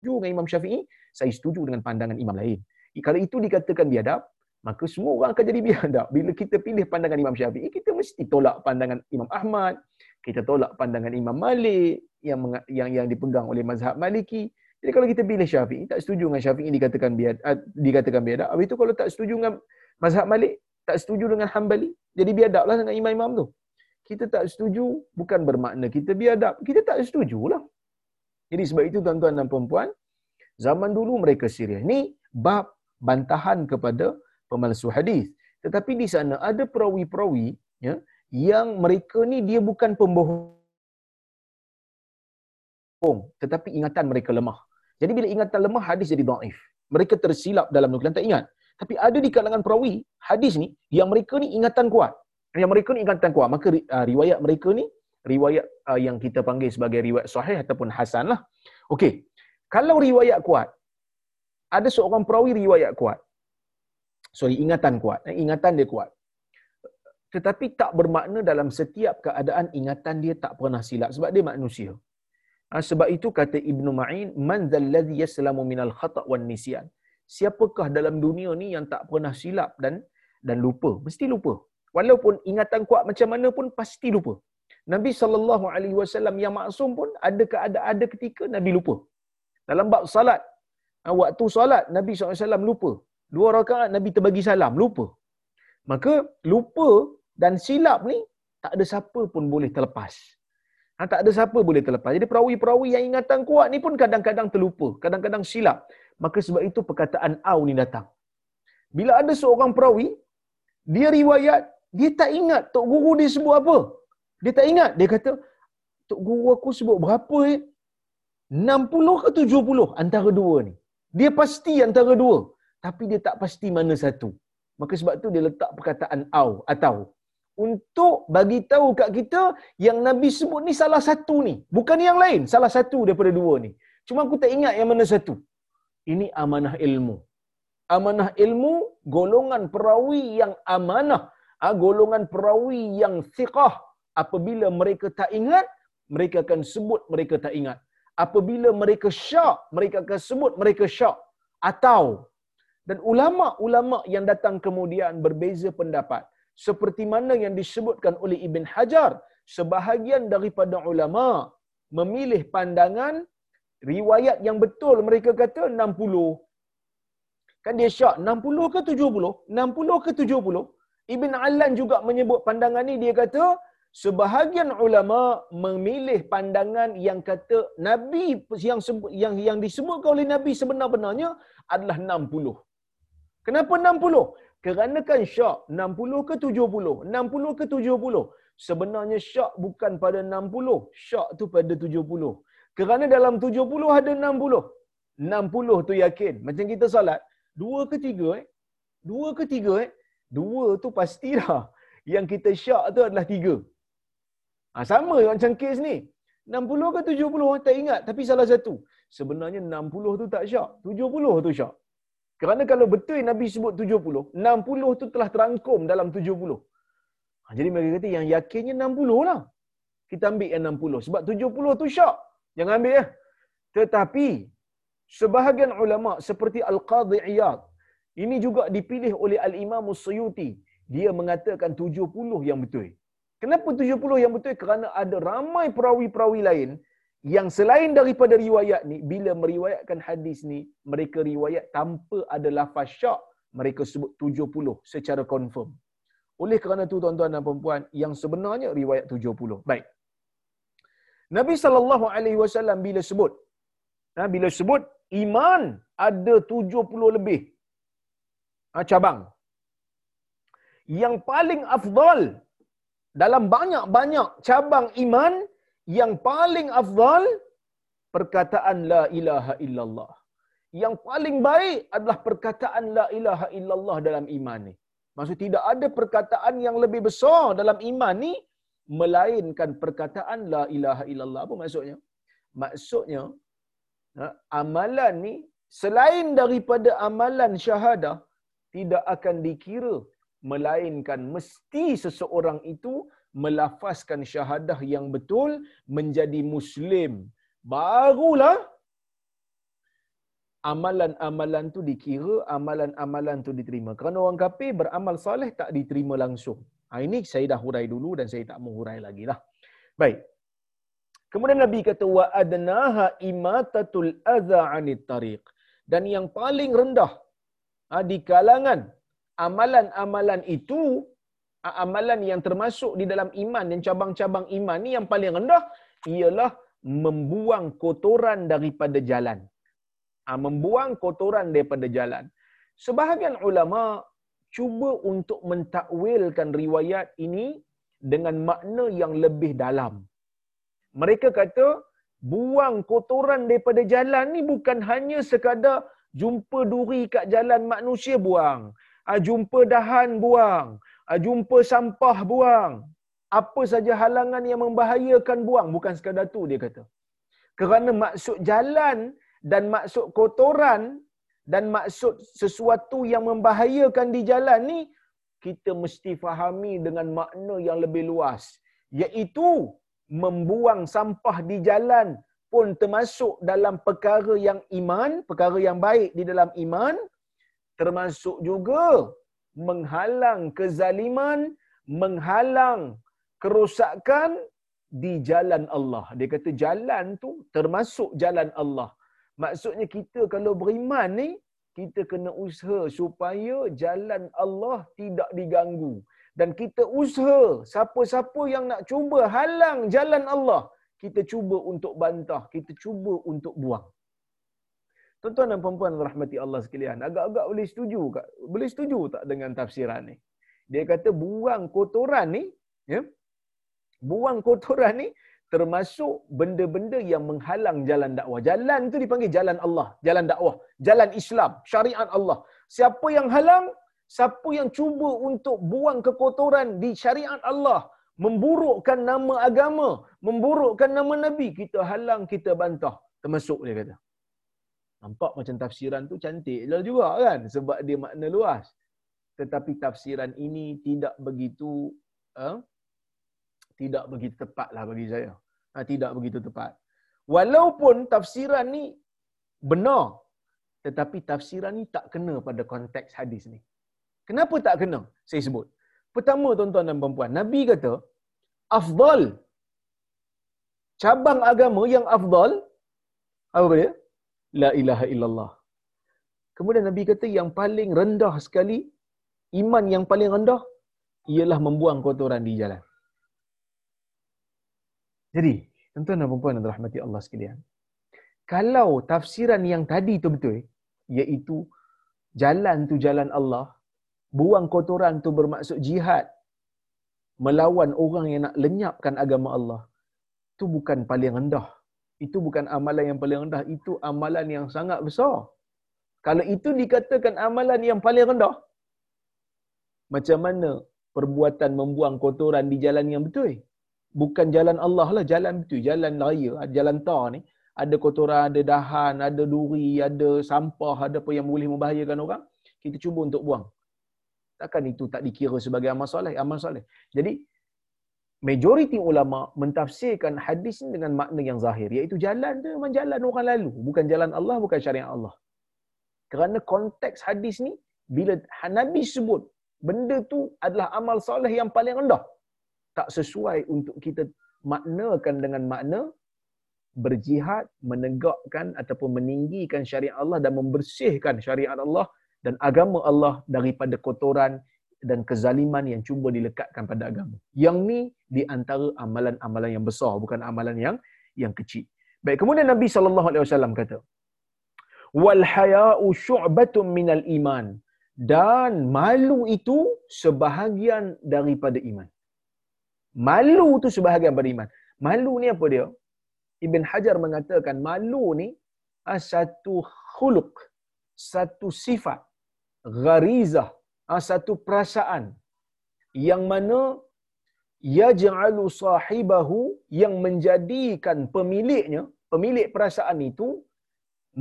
dengan Imam Syafi'i saya setuju dengan pandangan imam lain kalau itu dikatakan biadab maka semua orang akan jadi biadab. Bila kita pilih pandangan Imam Syafi'i, kita mesti tolak pandangan Imam Ahmad, kita tolak pandangan Imam Malik yang yang yang dipegang oleh mazhab Maliki. Jadi kalau kita pilih Syafi'i, tak setuju dengan Syafi'i dikatakan biad uh, dikatakan biadab. Habis itu kalau tak setuju dengan mazhab Malik, tak setuju dengan Hambali, jadi biadablah dengan imam-imam tu. Kita tak setuju bukan bermakna kita biadab. Kita tak setujulah. Jadi sebab itu tuan-tuan dan puan-puan, zaman dulu mereka serius. Ni bab bantahan kepada pemalsu hadis. Tetapi di sana ada perawi-perawi ya, yang mereka ni dia bukan pembohong tetapi ingatan mereka lemah. Jadi bila ingatan lemah hadis jadi dhaif. Mereka tersilap dalam nukilan tak ingat. Tapi ada di kalangan perawi hadis ni yang mereka ni ingatan kuat. Yang mereka ni ingatan kuat. Maka uh, riwayat mereka ni riwayat uh, yang kita panggil sebagai riwayat sahih ataupun hasan lah. Okey. Kalau riwayat kuat ada seorang perawi riwayat kuat. Sorry ingatan kuat. Eh, ingatan dia kuat. Tetapi tak bermakna dalam setiap keadaan ingatan dia tak pernah silap sebab dia manusia. Ha, sebab itu kata Ibnu Ma'in man zalladhi yaslamu minal khata' wan nisyan. Siapakah dalam dunia ni yang tak pernah silap dan dan lupa? Mesti lupa walaupun ingatan kuat macam mana pun pasti lupa Nabi sallallahu alaihi wasallam yang maksum pun ada keadaan ada ketika Nabi lupa dalam bab salat ha, waktu salat Nabi SAW lupa dua rakaat Nabi terbagi salam, lupa. Maka lupa dan silap ni tak ada siapa pun boleh terlepas. Ha, tak ada siapa boleh terlepas. Jadi perawi-perawi yang ingatan kuat ni pun kadang-kadang terlupa, kadang-kadang silap. Maka sebab itu perkataan au ni datang. Bila ada seorang perawi, dia riwayat, dia tak ingat tok guru dia sebut apa. Dia tak ingat. Dia kata, tok guru aku sebut berapa eh? 60 ke 70 antara dua ni. Dia pasti antara dua tapi dia tak pasti mana satu. Maka sebab tu dia letak perkataan au atau untuk bagi tahu kat kita yang Nabi sebut ni salah satu ni, bukan yang lain, salah satu daripada dua ni. Cuma aku tak ingat yang mana satu. Ini amanah ilmu. Amanah ilmu golongan perawi yang amanah, ah golongan perawi yang thiqah. Apabila mereka tak ingat, mereka akan sebut mereka tak ingat. Apabila mereka syak, mereka akan sebut mereka syak. Atau dan ulama-ulama yang datang kemudian berbeza pendapat. Seperti mana yang disebutkan oleh Ibn Hajar, sebahagian daripada ulama memilih pandangan riwayat yang betul mereka kata 60. Kan dia syak 60 ke 70? 60 ke 70? Ibn Alan juga menyebut pandangan ni dia kata sebahagian ulama memilih pandangan yang kata nabi yang yang yang disebutkan oleh nabi sebenar-benarnya adalah 60. Kenapa 60? Kerana kan syak 60 ke 70? 60 ke 70? Sebenarnya syak bukan pada 60, syak tu pada 70. Kerana dalam 70 ada 60. 60 tu yakin. Macam kita salat, dua ke tiga eh? Dua ke tiga eh? Dua tu pastilah. Yang kita syak tu adalah tiga. Ha, sama macam kes ni. 60 ke 70 tak ingat tapi salah satu. Sebenarnya 60 tu tak syak, 70 tu syak. Kerana kalau betul Nabi sebut 70, 60 tu telah terangkum dalam 70. Ha, jadi mereka kata yang yakinnya 60 lah. Kita ambil yang 60. Sebab 70 tu syak. Jangan ambil ya. Tetapi, sebahagian ulama seperti Al-Qadhi Iyad, ini juga dipilih oleh Al-Imam Suyuti. Dia mengatakan 70 yang betul. Kenapa 70 yang betul? Kerana ada ramai perawi-perawi lain yang selain daripada riwayat ni bila meriwayatkan hadis ni mereka riwayat tanpa ada lafaz syak mereka sebut 70 secara confirm oleh kerana tu tuan-tuan dan puan yang sebenarnya riwayat 70 baik Nabi sallallahu alaihi wasallam bila sebut ha, bila sebut iman ada 70 lebih ha, cabang yang paling afdal dalam banyak-banyak cabang iman yang paling afdal perkataan la ilaha illallah. yang paling baik adalah perkataan la ilaha illallah dalam iman ni. Maksud tidak ada perkataan yang lebih besar dalam iman ni melainkan perkataan la ilaha illallah. Apa maksudnya? Maksudnya ha, amalan ni selain daripada amalan syahadah tidak akan dikira melainkan mesti seseorang itu melafazkan syahadah yang betul menjadi muslim. Barulah amalan-amalan tu dikira amalan-amalan tu diterima. Kerana orang kafir beramal soleh tak diterima langsung. Ha, ini saya dah hurai dulu dan saya tak mau hurai lagi lah. Baik. Kemudian nabi kata wa adnaha imatatul adza anit tariq. Dan yang paling rendah ha, di kalangan amalan-amalan itu amalan yang termasuk di dalam iman dan cabang-cabang iman ni yang paling rendah ialah membuang kotoran daripada jalan. Ha, membuang kotoran daripada jalan. Sebahagian ulama cuba untuk mentakwilkan riwayat ini dengan makna yang lebih dalam. Mereka kata buang kotoran daripada jalan ni bukan hanya sekadar jumpa duri kat jalan manusia buang. Ha, jumpa dahan buang. Ah, jumpa sampah buang. Apa saja halangan yang membahayakan buang. Bukan sekadar tu dia kata. Kerana maksud jalan dan maksud kotoran dan maksud sesuatu yang membahayakan di jalan ni, kita mesti fahami dengan makna yang lebih luas. Iaitu membuang sampah di jalan pun termasuk dalam perkara yang iman, perkara yang baik di dalam iman, termasuk juga menghalang kezaliman, menghalang kerosakan di jalan Allah. Dia kata jalan tu termasuk jalan Allah. Maksudnya kita kalau beriman ni, kita kena usaha supaya jalan Allah tidak diganggu. Dan kita usaha siapa-siapa yang nak cuba halang jalan Allah, kita cuba untuk bantah, kita cuba untuk buang. Tuan-tuan dan puan-puan rahmati Allah sekalian, agak-agak boleh setuju tak? Boleh setuju tak dengan tafsiran ni? Dia kata buang kotoran ni, ya. Buang kotoran ni termasuk benda-benda yang menghalang jalan dakwah. Jalan tu dipanggil jalan Allah, jalan dakwah, jalan Islam, syariat Allah. Siapa yang halang, siapa yang cuba untuk buang kekotoran di syariat Allah, memburukkan nama agama, memburukkan nama Nabi, kita halang, kita bantah. Termasuk dia kata. Nampak macam tafsiran tu cantik lah juga kan sebab dia makna luas. Tetapi tafsiran ini tidak begitu uh, tidak begitu tepat lah bagi saya. Ha, tidak begitu tepat. Walaupun tafsiran ni benar tetapi tafsiran ni tak kena pada konteks hadis ni. Kenapa tak kena? Saya sebut. Pertama tuan-tuan dan puan-puan, Nabi kata afdal cabang agama yang afdal apa dia? la ilaha illallah. Kemudian Nabi kata yang paling rendah sekali, iman yang paling rendah, ialah membuang kotoran di jalan. Jadi, tuan-tuan dan puan yang dirahmati Allah sekalian. Kalau tafsiran yang tadi tu betul, iaitu jalan tu jalan Allah, buang kotoran tu bermaksud jihad, melawan orang yang nak lenyapkan agama Allah, tu bukan paling rendah itu bukan amalan yang paling rendah, itu amalan yang sangat besar. Kalau itu dikatakan amalan yang paling rendah, macam mana perbuatan membuang kotoran di jalan yang betul? Bukan jalan Allah lah, jalan betul, jalan raya, jalan tar ni. Ada kotoran, ada dahan, ada duri, ada sampah, ada apa yang boleh membahayakan orang. Kita cuba untuk buang. Takkan itu tak dikira sebagai amal soleh? Amal soleh. Jadi, majoriti ulama mentafsirkan hadis ini dengan makna yang zahir iaitu jalan tu memang jalan orang lalu bukan jalan Allah bukan syariat Allah kerana konteks hadis ni bila Nabi sebut benda tu adalah amal soleh yang paling rendah tak sesuai untuk kita maknakan dengan makna berjihad menegakkan ataupun meninggikan syariat Allah dan membersihkan syariat Allah dan agama Allah daripada kotoran dan kezaliman yang cuba dilekatkan pada agama. Yang ni di antara amalan-amalan yang besar bukan amalan yang yang kecil. Baik, kemudian Nabi sallallahu alaihi wasallam kata, "Wal haya'u syu'batun minal iman." Dan malu itu sebahagian daripada iman. Malu itu sebahagian daripada iman. Malu ni apa dia? Ibn Hajar mengatakan malu ni ah, satu khuluk, satu sifat, gharizah, ah, satu perasaan. Yang mana yaj'alu sahibahu yang menjadikan pemiliknya, pemilik perasaan itu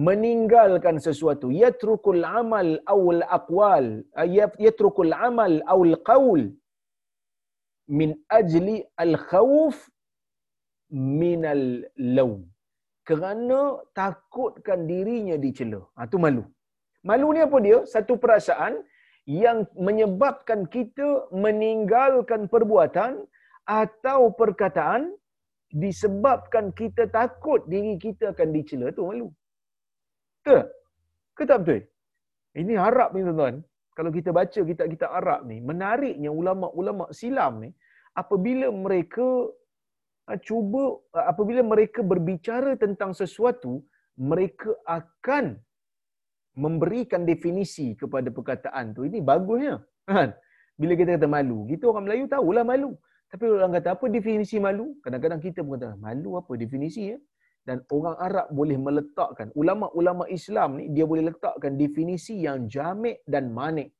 meninggalkan sesuatu. Yatrukul amal awal aqwal yatrukul amal awal qaul min ajli al khawf min al law kerana takutkan dirinya dicela. Ha tu malu malu ni apa dia satu perasaan yang menyebabkan kita meninggalkan perbuatan atau perkataan disebabkan kita takut diri kita akan dicela tu malu ke? Ke tak betul? Ini Arab ni tuan-tuan. Kalau kita baca kitab-kitab Arab ni, menariknya ulama-ulama silam ni, apabila mereka ah, cuba, ah, apabila mereka berbicara tentang sesuatu, mereka akan memberikan definisi kepada perkataan tu. Ini bagusnya. Kan? Bila kita kata malu, kita orang Melayu tahulah malu. Tapi orang kata apa definisi malu? Kadang-kadang kita pun kata, malu apa definisi ya? dan orang Arab boleh meletakkan ulama-ulama Islam ni dia boleh letakkan definisi yang jamek dan manik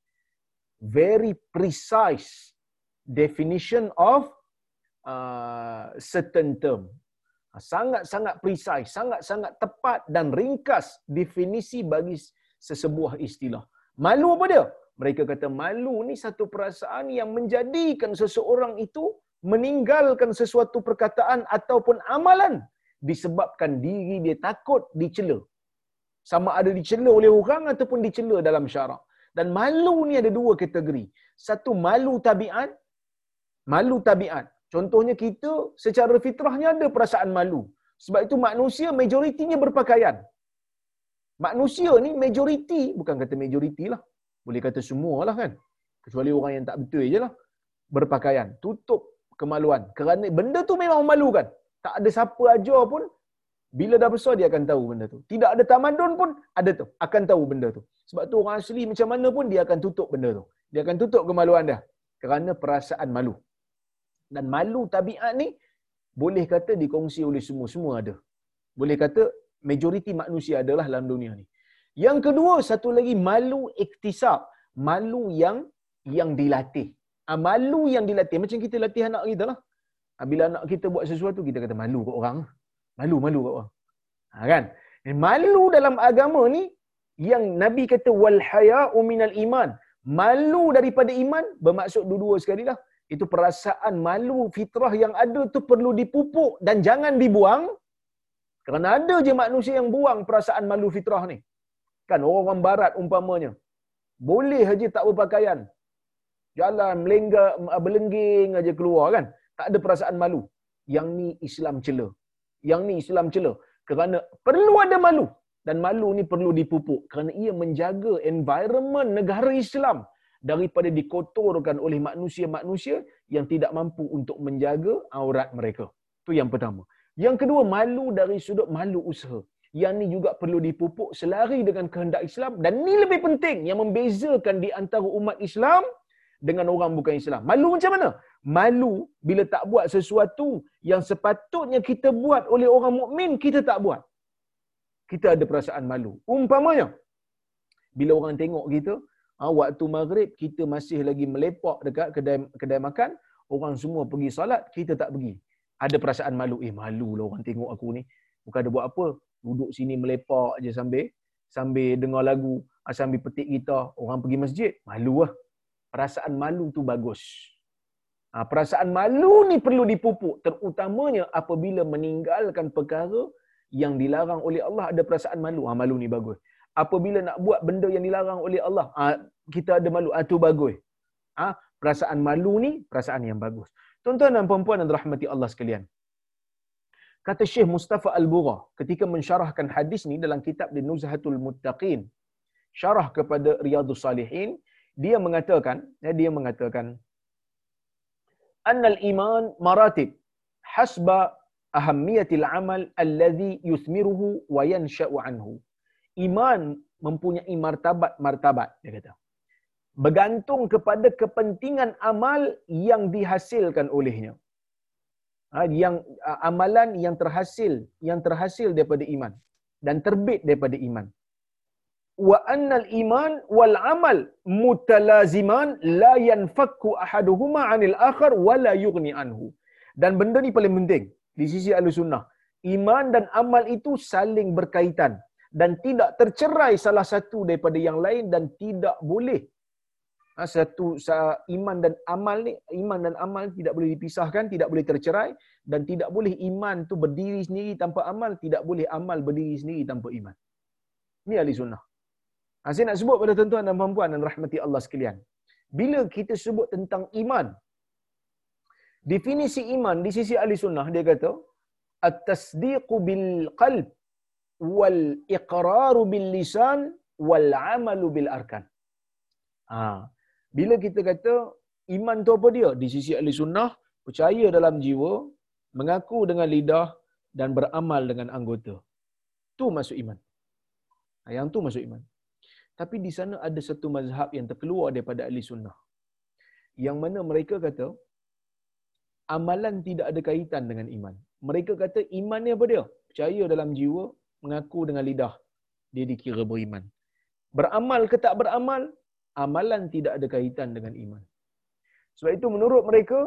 very precise definition of uh, certain term sangat-sangat precise sangat-sangat tepat dan ringkas definisi bagi sesebuah istilah malu apa dia mereka kata malu ni satu perasaan yang menjadikan seseorang itu meninggalkan sesuatu perkataan ataupun amalan disebabkan diri dia takut dicela. Sama ada dicela oleh orang ataupun dicela dalam syarak. Dan malu ni ada dua kategori. Satu malu tabiat, malu tabiat. Contohnya kita secara fitrahnya ada perasaan malu. Sebab itu manusia majoritinya berpakaian. Manusia ni majoriti, bukan kata majoriti lah. Boleh kata semua lah kan. Kecuali orang yang tak betul je lah. Berpakaian. Tutup kemaluan. Kerana benda tu memang memalukan. Tak ada siapa ajar pun bila dah besar dia akan tahu benda tu. Tidak ada tamadun pun ada tu akan tahu benda tu. Sebab tu orang asli macam mana pun dia akan tutup benda tu. Dia akan tutup kemaluan dia kerana perasaan malu. Dan malu tabiat ni boleh kata dikongsi oleh semua semua ada. Boleh kata majoriti manusia adalah dalam dunia ni. Yang kedua satu lagi malu iktisab, malu yang yang dilatih. Ah, malu yang dilatih macam kita latih anak kita lah. Ha, bila anak kita buat sesuatu, kita kata malu kat orang. Malu, malu kat orang. Ha, kan? Malu dalam agama ni, yang Nabi kata, wal haya'u minal iman. Malu daripada iman, bermaksud dua-dua sekali lah. Itu perasaan malu fitrah yang ada tu perlu dipupuk dan jangan dibuang. Kerana ada je manusia yang buang perasaan malu fitrah ni. Kan orang-orang barat umpamanya. Boleh aja tak berpakaian. Jalan melenggak, belengging aja keluar kan tak ada perasaan malu. Yang ni Islam cela. Yang ni Islam cela. Kerana perlu ada malu. Dan malu ni perlu dipupuk. Kerana ia menjaga environment negara Islam daripada dikotorkan oleh manusia-manusia yang tidak mampu untuk menjaga aurat mereka. Itu yang pertama. Yang kedua, malu dari sudut malu usaha. Yang ni juga perlu dipupuk selari dengan kehendak Islam. Dan ni lebih penting yang membezakan di antara umat Islam dengan orang bukan Islam. Malu macam mana? Malu bila tak buat sesuatu yang sepatutnya kita buat oleh orang mukmin kita tak buat. Kita ada perasaan malu. Umpamanya bila orang tengok kita, ha, waktu maghrib kita masih lagi melepak dekat kedai kedai makan, orang semua pergi solat, kita tak pergi. Ada perasaan malu. Eh malu lah orang tengok aku ni. Bukan ada buat apa. Duduk sini melepak je sambil sambil dengar lagu, ha, sambil petik gitar, orang pergi masjid, malu lah perasaan malu tu bagus. Ha, perasaan malu ni perlu dipupuk terutamanya apabila meninggalkan perkara yang dilarang oleh Allah ada perasaan malu. Ha, malu ni bagus. Apabila nak buat benda yang dilarang oleh Allah, ha, kita ada malu. Ha, tu bagus. Ha, perasaan malu ni perasaan yang bagus. Tuan-tuan dan puan-puan dan rahmati Allah sekalian. Kata Syekh Mustafa Al-Bura ketika mensyarahkan hadis ni dalam kitab di Nuzhatul Muttaqin. Syarah kepada Riyadus Salihin dia mengatakan ya, dia mengatakan annal iman maratib hasba ahammiyatil amal alladhi yuthmiruhu wa yansha'u anhu iman mempunyai martabat-martabat dia kata bergantung kepada kepentingan amal yang dihasilkan olehnya ha, yang amalan yang terhasil yang terhasil daripada iman dan terbit daripada iman. Wa annal iman wal amal mutalaziman la yanfakku ahaduhuma 'anil akhar wa la yughni anhu. Dan benda ni paling penting di sisi Ahlussunnah. Iman dan amal itu saling berkaitan dan tidak tercerai salah satu daripada yang lain dan tidak boleh ha, satu iman dan amal ni iman dan amal tidak boleh dipisahkan tidak boleh tercerai dan tidak boleh iman tu berdiri sendiri tanpa amal tidak boleh amal berdiri sendiri tanpa iman ni ahli sunnah ha, saya nak sebut pada tuan-tuan dan puan-puan dan rahmati Allah sekalian bila kita sebut tentang iman definisi iman di sisi ahli sunnah dia kata at-tasdiqu bil qalb wal iqraru bil lisan wal amalu bil arkan. Ha. Bila kita kata iman tu apa dia? Di sisi ahli sunnah, percaya dalam jiwa, mengaku dengan lidah dan beramal dengan anggota. Tu masuk iman. Ha, yang tu masuk iman. Tapi di sana ada satu mazhab yang terkeluar daripada ahli sunnah. Yang mana mereka kata, amalan tidak ada kaitan dengan iman. Mereka kata iman ni apa dia? Percaya dalam jiwa, mengaku dengan lidah, dia dikira beriman. Beramal ke tak beramal, amalan tidak ada kaitan dengan iman. Sebab itu menurut mereka,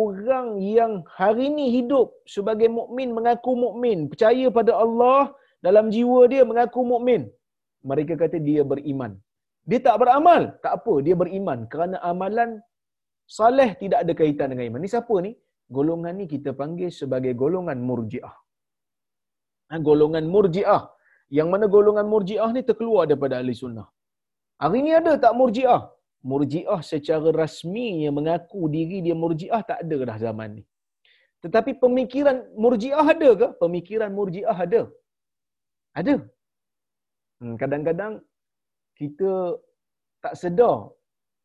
orang yang hari ini hidup sebagai mukmin mengaku mukmin, percaya pada Allah dalam jiwa dia mengaku mukmin. Mereka kata dia beriman. Dia tak beramal, tak apa, dia beriman kerana amalan saleh tidak ada kaitan dengan iman. Ni siapa ni? Golongan ni kita panggil sebagai golongan murjiah. Ha, golongan murjiah. Yang mana golongan murjiah ni terkeluar daripada ahli sunnah. Hari ni ada tak murjiah? Murjiah secara rasmi yang mengaku diri dia murjiah tak ada dah zaman ni. Tetapi pemikiran murjiah ada ke? Pemikiran murjiah ada. Ada. Hmm, kadang-kadang kita tak sedar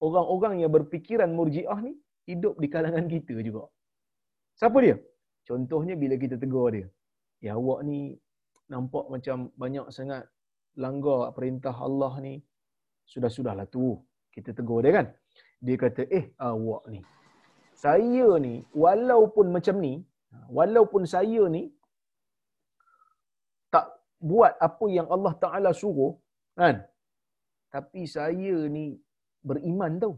orang-orang yang berpikiran murjiah ni hidup di kalangan kita juga. Siapa dia? Contohnya bila kita tegur dia. Ya awak ni nampak macam banyak sangat langgar perintah Allah ni. Sudah-sudahlah tu. Kita tegur dia kan. Dia kata, eh awak ni. Saya ni, walaupun macam ni, walaupun saya ni tak buat apa yang Allah Ta'ala suruh, kan? Tapi saya ni beriman tau.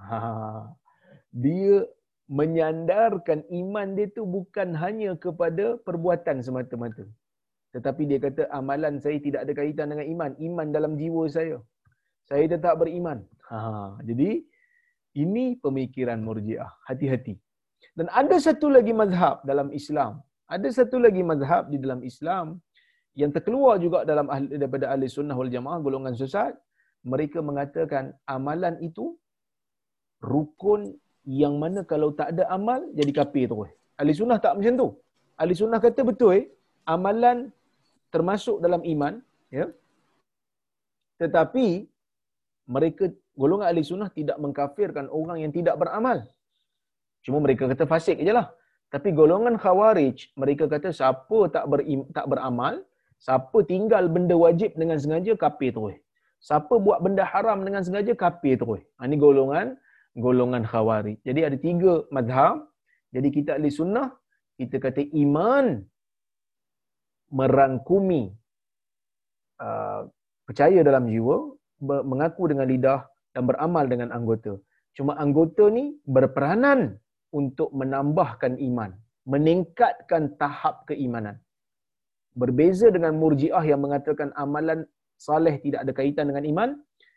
Ha, dia menyandarkan iman dia tu bukan hanya kepada perbuatan semata-mata. Tetapi dia kata amalan saya tidak ada kaitan dengan iman. Iman dalam jiwa saya. Saya tetap beriman. Ha, jadi ini pemikiran murjiah. Hati-hati. Dan ada satu lagi mazhab dalam Islam. Ada satu lagi mazhab di dalam Islam yang terkeluar juga dalam ahli, daripada ahli sunnah wal jamaah golongan sesat. Mereka mengatakan amalan itu rukun yang mana kalau tak ada amal jadi kafir terus. Ahli sunnah tak macam tu. Ahli sunnah kata betul eh, amalan termasuk dalam iman, ya. Tetapi mereka golongan ahli sunnah tidak mengkafirkan orang yang tidak beramal. Cuma mereka kata fasik je lah. Tapi golongan khawarij, mereka kata siapa tak, berim, tak beramal, siapa tinggal benda wajib dengan sengaja, kafir terus. Siapa buat benda haram dengan sengaja, kafir terus. Ini ha, golongan golongan khawarij. Jadi ada tiga madhab. Jadi kita ahli sunnah, kita kata iman merangkumi uh, percaya dalam jiwa, mengaku dengan lidah dan beramal dengan anggota. Cuma anggota ni berperanan untuk menambahkan iman, meningkatkan tahap keimanan. Berbeza dengan murjiah yang mengatakan amalan saleh tidak ada kaitan dengan iman,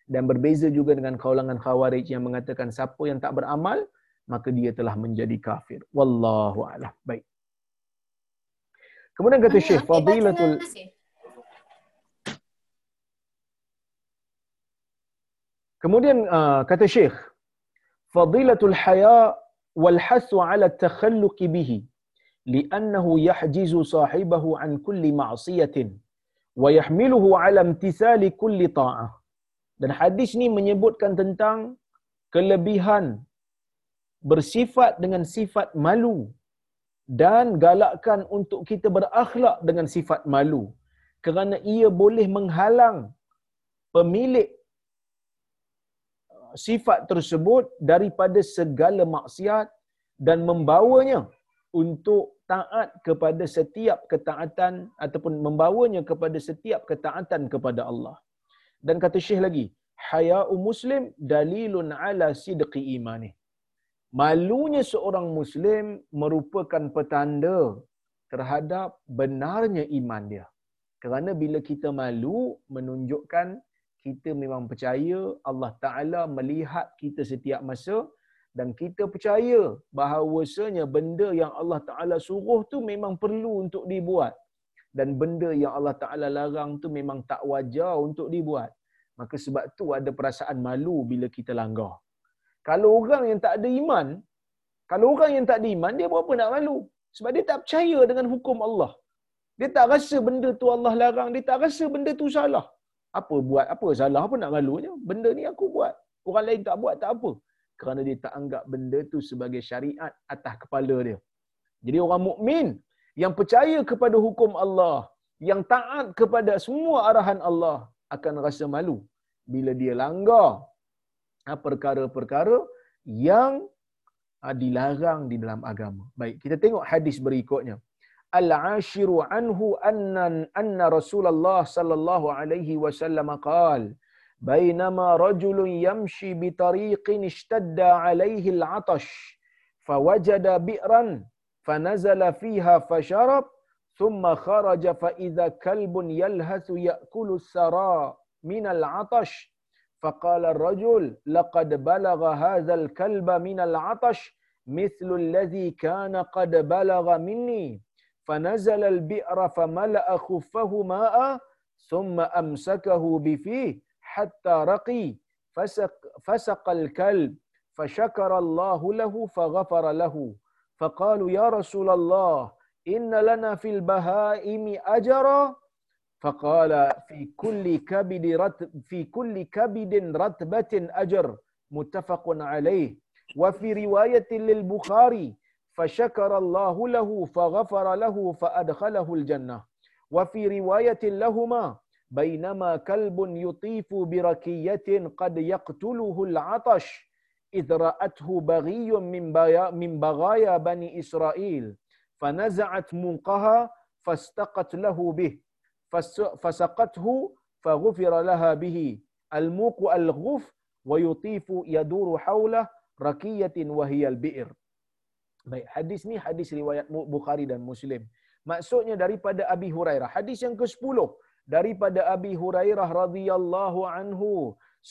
dan berbeza juga dengan kaulangan khawarij yang mengatakan siapa yang tak beramal maka dia telah menjadi kafir wallahu a'lam baik kemudian kata syekh fadilatul Kemudian uh, kata Syekh, fadilatul haya wal hasu ala takhalluqi bihi li'annahu yahjizu sahibahu an kulli ma'siyatin wa yahmiluhu ala imtisali kulli ta'ah. Dan hadis ni menyebutkan tentang kelebihan bersifat dengan sifat malu dan galakkan untuk kita berakhlak dengan sifat malu kerana ia boleh menghalang pemilik sifat tersebut daripada segala maksiat dan membawanya untuk taat kepada setiap ketaatan ataupun membawanya kepada setiap ketaatan kepada Allah. Dan kata Syekh lagi, haya'u muslim dalilun ala sidqi imani. Malunya seorang muslim merupakan petanda terhadap benarnya iman dia. Kerana bila kita malu menunjukkan kita memang percaya Allah Taala melihat kita setiap masa dan kita percaya bahawasanya benda yang Allah Taala suruh tu memang perlu untuk dibuat dan benda yang Allah Taala larang tu memang tak wajar untuk dibuat. Maka sebab tu ada perasaan malu bila kita langgar. Kalau orang yang tak ada iman, kalau orang yang tak ada iman dia buat apa nak malu? Sebab dia tak percaya dengan hukum Allah. Dia tak rasa benda tu Allah larang, dia tak rasa benda tu salah. Apa buat? Apa salah? Apa nak malunya? Benda ni aku buat. Orang lain tak buat, tak apa. Kerana dia tak anggap benda tu sebagai syariat atas kepala dia. Jadi orang mukmin yang percaya kepada hukum Allah, yang taat kepada semua arahan Allah akan rasa malu bila dia langgar ha, perkara-perkara yang ha, dilarang di dalam agama. Baik, kita tengok hadis berikutnya. Al-ashiru anhu anna anna Rasulullah sallallahu alaihi wasallam qala بينما رجل يمشي بطريق اشتد عليه العطش فوجد بئرا فنزل فيها فشرب ثم خرج فإذا كلب يلهث يأكل الثرى من العطش. فقال الرجل لقد بلغ هذا الكلب من العطش مثل الذي كان قد بلغ مني. فنزل البئر فملأ خفه ماء ثم أمسكه بفيه حتى رقي. فسق, فسق الكلب فشكر الله له فغفر له. فقالوا يا رسول الله إن لنا في البهائم أجرا. فقال في كل كبد رتب في كل كبد رتبة أجر متفق عليه. وفي رواية للبخاري فشكر الله له فغفر له فأدخله الجنة. وفي رواية لهما بينما كلب يطيف بركية قد يقتله العطش إذ رأته بغي من, من بغايا بني إسرائيل فنزعت منقها فاستقت له به فسقته فغفر لها به. الموق الغف ويطيف يدور حوله ركية وهي البئر. Baik, hadis ni hadis riwayat Bukhari dan Muslim. Maksudnya daripada Abi Hurairah. Hadis yang ke-10 daripada Abi Hurairah radhiyallahu anhu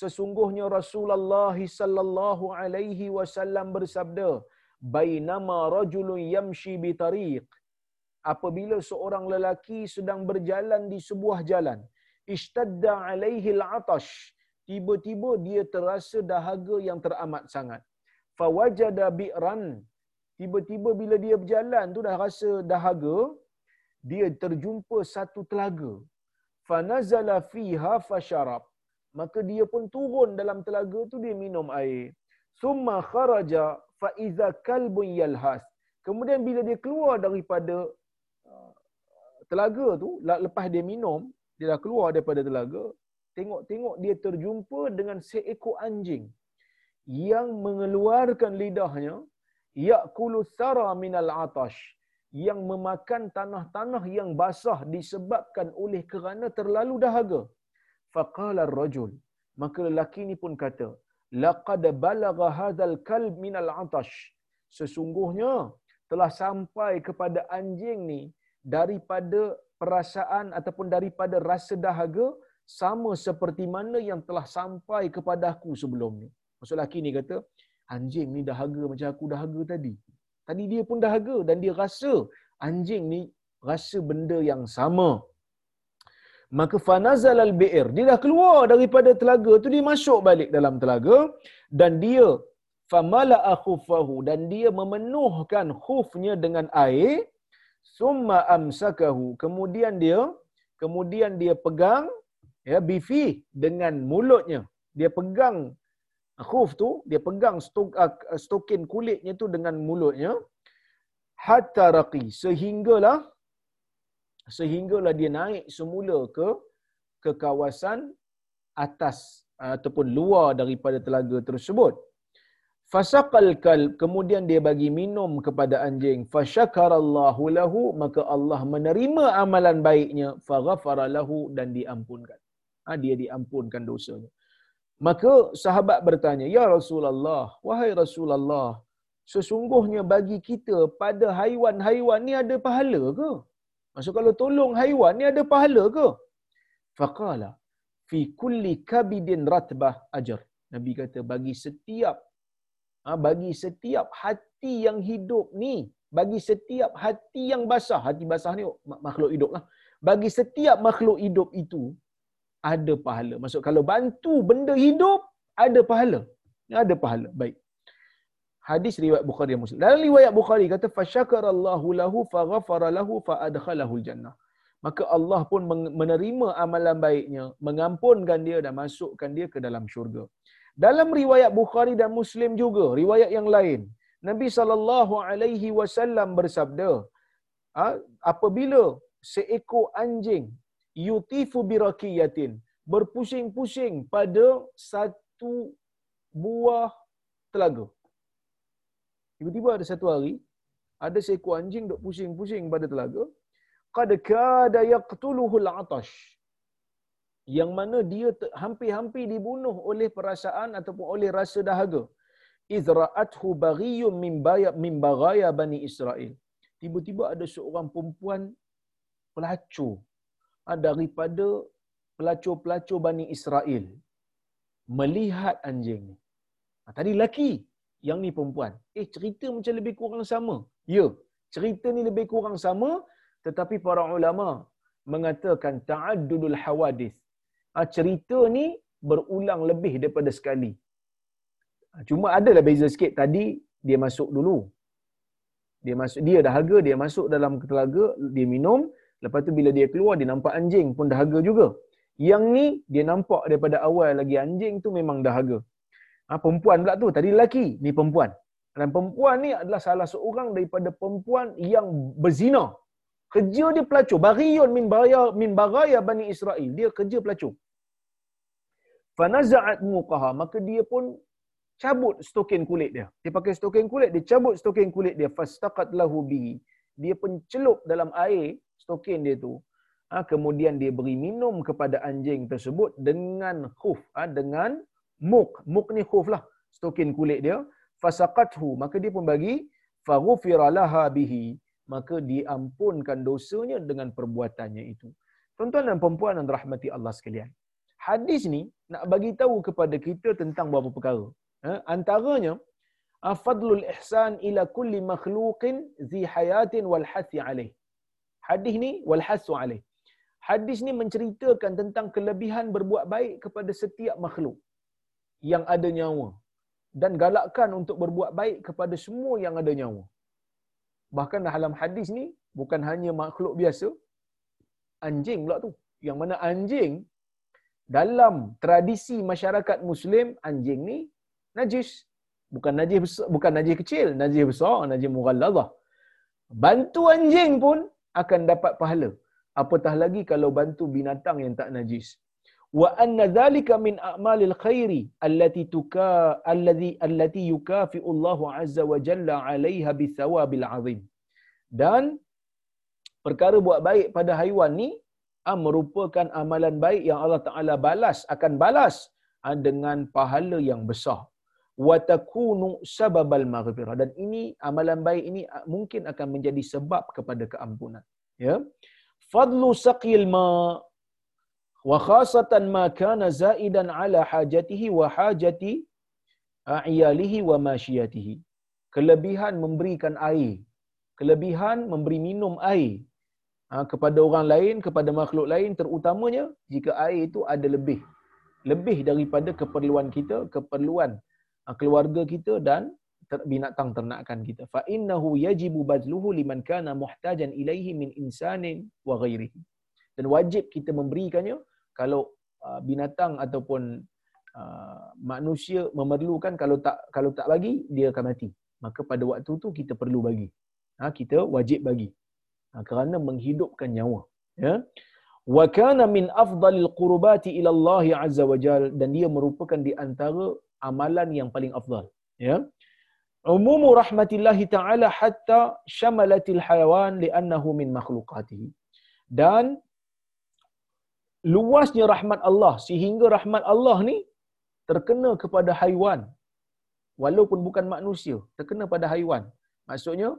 sesungguhnya Rasulullah sallallahu alaihi wasallam bersabda bainama rajulun yamshi bi tariq apabila seorang lelaki sedang berjalan di sebuah jalan ishtadda alaihi al-atash tiba-tiba dia terasa dahaga yang teramat sangat fawajada bi'ran tiba-tiba bila dia berjalan tu dah rasa dahaga dia terjumpa satu telaga. Fanazala fiha fasharab. Maka dia pun turun dalam telaga tu dia minum air. Summa kharaja fa iza kalbun yalhas. Kemudian bila dia keluar daripada uh, telaga tu lepas dia minum dia dah keluar daripada telaga tengok-tengok dia terjumpa dengan seekor anjing yang mengeluarkan lidahnya yaqulu thara minal atash yang memakan tanah-tanah yang basah disebabkan oleh kerana terlalu dahaga. Faqala ar-rajul. Maka lelaki ni pun kata, laqad balagha hadzal kalb minal atash. Sesungguhnya telah sampai kepada anjing ni daripada perasaan ataupun daripada rasa dahaga sama seperti mana yang telah sampai kepada aku sebelum ni. Maksud lelaki ni kata, anjing ni dahaga macam aku dahaga tadi. Tadi dia pun dahaga dan dia rasa anjing ni rasa benda yang sama. Maka fanazal al-bi'r. Dia dah keluar daripada telaga tu dia masuk balik dalam telaga dan dia famala'a khuffahu dan dia memenuhkan khufnya dengan air summa amsakahu. Kemudian dia kemudian dia pegang ya bifi dengan mulutnya. Dia pegang khuf tu dia pegang stok, uh, stokin kulitnya tu dengan mulutnya hatta raqi sehinggalah sehinggalah dia naik semula ke ke kawasan atas uh, ataupun luar daripada telaga tersebut Fasaqal kalb kemudian dia bagi minum kepada anjing. Fasyakarallahu lahu maka Allah menerima amalan baiknya. Faghafara lahu dan diampunkan. Ha, dia diampunkan dosanya. Maka sahabat bertanya, Ya Rasulullah, wahai Rasulullah, sesungguhnya bagi kita pada haiwan-haiwan ni ada pahala ke? Maksud kalau tolong haiwan ni ada pahala ke? Faqala, fi kulli kabidin ratbah ajar. Nabi kata bagi setiap ha, bagi setiap hati yang hidup ni, bagi setiap hati yang basah, hati basah ni makhluk hidup lah. Bagi setiap makhluk hidup itu ada pahala. Maksud kalau bantu benda hidup ada pahala. Ada pahala. Baik. Hadis riwayat Bukhari dan Muslim. Dalam riwayat Bukhari kata fasyakarallahu lahu faghafara lahu fa adkhalahu jannah. Maka Allah pun menerima amalan baiknya, mengampunkan dia dan masukkan dia ke dalam syurga. Dalam riwayat Bukhari dan Muslim juga, riwayat yang lain, Nabi sallallahu alaihi wasallam bersabda, apabila seekor anjing yutifu birakiyatin berpusing-pusing pada satu buah telaga. Tiba-tiba ada satu hari, ada seekor anjing duk pusing-pusing pada telaga. Qad kada yaqtuluhul atash. Yang mana dia hampir-hampir dibunuh oleh perasaan ataupun oleh rasa dahaga. Izra'athu baghiyum min bayab min baghaya bani Israel. Tiba-tiba ada seorang perempuan pelacur daripada pelacur-pelacur Bani Israel melihat anjing ni. Ah, tadi laki, yang ni perempuan. Eh, cerita macam lebih kurang sama. Ya, cerita ni lebih kurang sama, tetapi para ulama mengatakan ta'addudul hawadis. Ha, cerita ni berulang lebih daripada sekali. Ha, cuma adalah beza sikit. Tadi dia masuk dulu. Dia masuk dia dahaga, dia masuk dalam telaga, dia minum. Lepas tu bila dia keluar, dia nampak anjing pun dahaga juga. Yang ni, dia nampak daripada awal lagi anjing tu memang dahaga. Ha, perempuan pula tu. Tadi lelaki, ni perempuan. Dan perempuan ni adalah salah seorang daripada perempuan yang berzina. Kerja dia pelacur. Bariyun min baraya, min baraya Bani Israel. Dia kerja pelacur. Fanaza'at muqaha. Maka dia pun cabut stokin kulit dia. Dia pakai stokin kulit, dia cabut stokin kulit dia. Fastaqat lahu bihi. Dia pencelup dalam air stokin dia tu. Ha, kemudian dia beri minum kepada anjing tersebut dengan khuf. Ha, dengan muk. Muk ni khuf lah. Stokin kulit dia. Fasaqathu. Maka dia pun bagi. Faghufira laha bihi. Maka diampunkan dosanya dengan perbuatannya itu. Tuan-tuan dan perempuan dan rahmati Allah sekalian. Hadis ni nak bagi tahu kepada kita tentang beberapa perkara. Ha? Antaranya, fadlul ihsan ila kulli makhluqin zi hayatin wal hasi alaih. Hadis ni wal hasu alaih. Hadis ni menceritakan tentang kelebihan berbuat baik kepada setiap makhluk yang ada nyawa dan galakkan untuk berbuat baik kepada semua yang ada nyawa. Bahkan dalam hadis ni bukan hanya makhluk biasa, anjing pula tu. Yang mana anjing dalam tradisi masyarakat muslim anjing ni najis. Bukan najis besar, bukan najis kecil, najis besar, najis mughalladhah. Bantu anjing pun akan dapat pahala. Apatah lagi kalau bantu binatang yang tak najis. Wa anna dhalika min a'malil khairi allati tuka alladhi allati yukafi Allah azza wa jalla 'alayha bi thawabil 'azim. Dan perkara buat baik pada haiwan ni ah, merupakan amalan baik yang Allah Taala balas akan balas ah, dengan pahala yang besar wa takunu sababal maghfirah dan ini amalan baik ini ah, mungkin akan menjadi sebab kepada keampunan ya. Fadlu saqil ma wa khasatan ma kana zaidan ala hajatihi wa hajati iyalihi wa masyiyatihi kelebihan memberikan air kelebihan memberi minum air ha, kepada orang lain kepada makhluk lain terutamanya jika air itu ada lebih lebih daripada keperluan kita keperluan keluarga kita dan binatang ternakan kita. Fa innahu yajibu badluhu liman kana muhtajan ilaihi min insanin wa ghairihi. Dan wajib kita memberikannya kalau uh, binatang ataupun uh, manusia memerlukan kalau tak kalau tak bagi dia akan mati. Maka pada waktu tu kita perlu bagi. Ha, kita wajib bagi. Ha, kerana menghidupkan nyawa ya. Wa kana min afdalil qurbati ila Allah azza wajal dan dia merupakan di antara amalan yang paling afdal Ya. Umumu rahmatillahi ta'ala hatta syamalatil hayawan li'annahu min makhlukatihi. Dan luasnya rahmat Allah sehingga rahmat Allah ni terkena kepada haiwan walaupun bukan manusia terkena pada haiwan maksudnya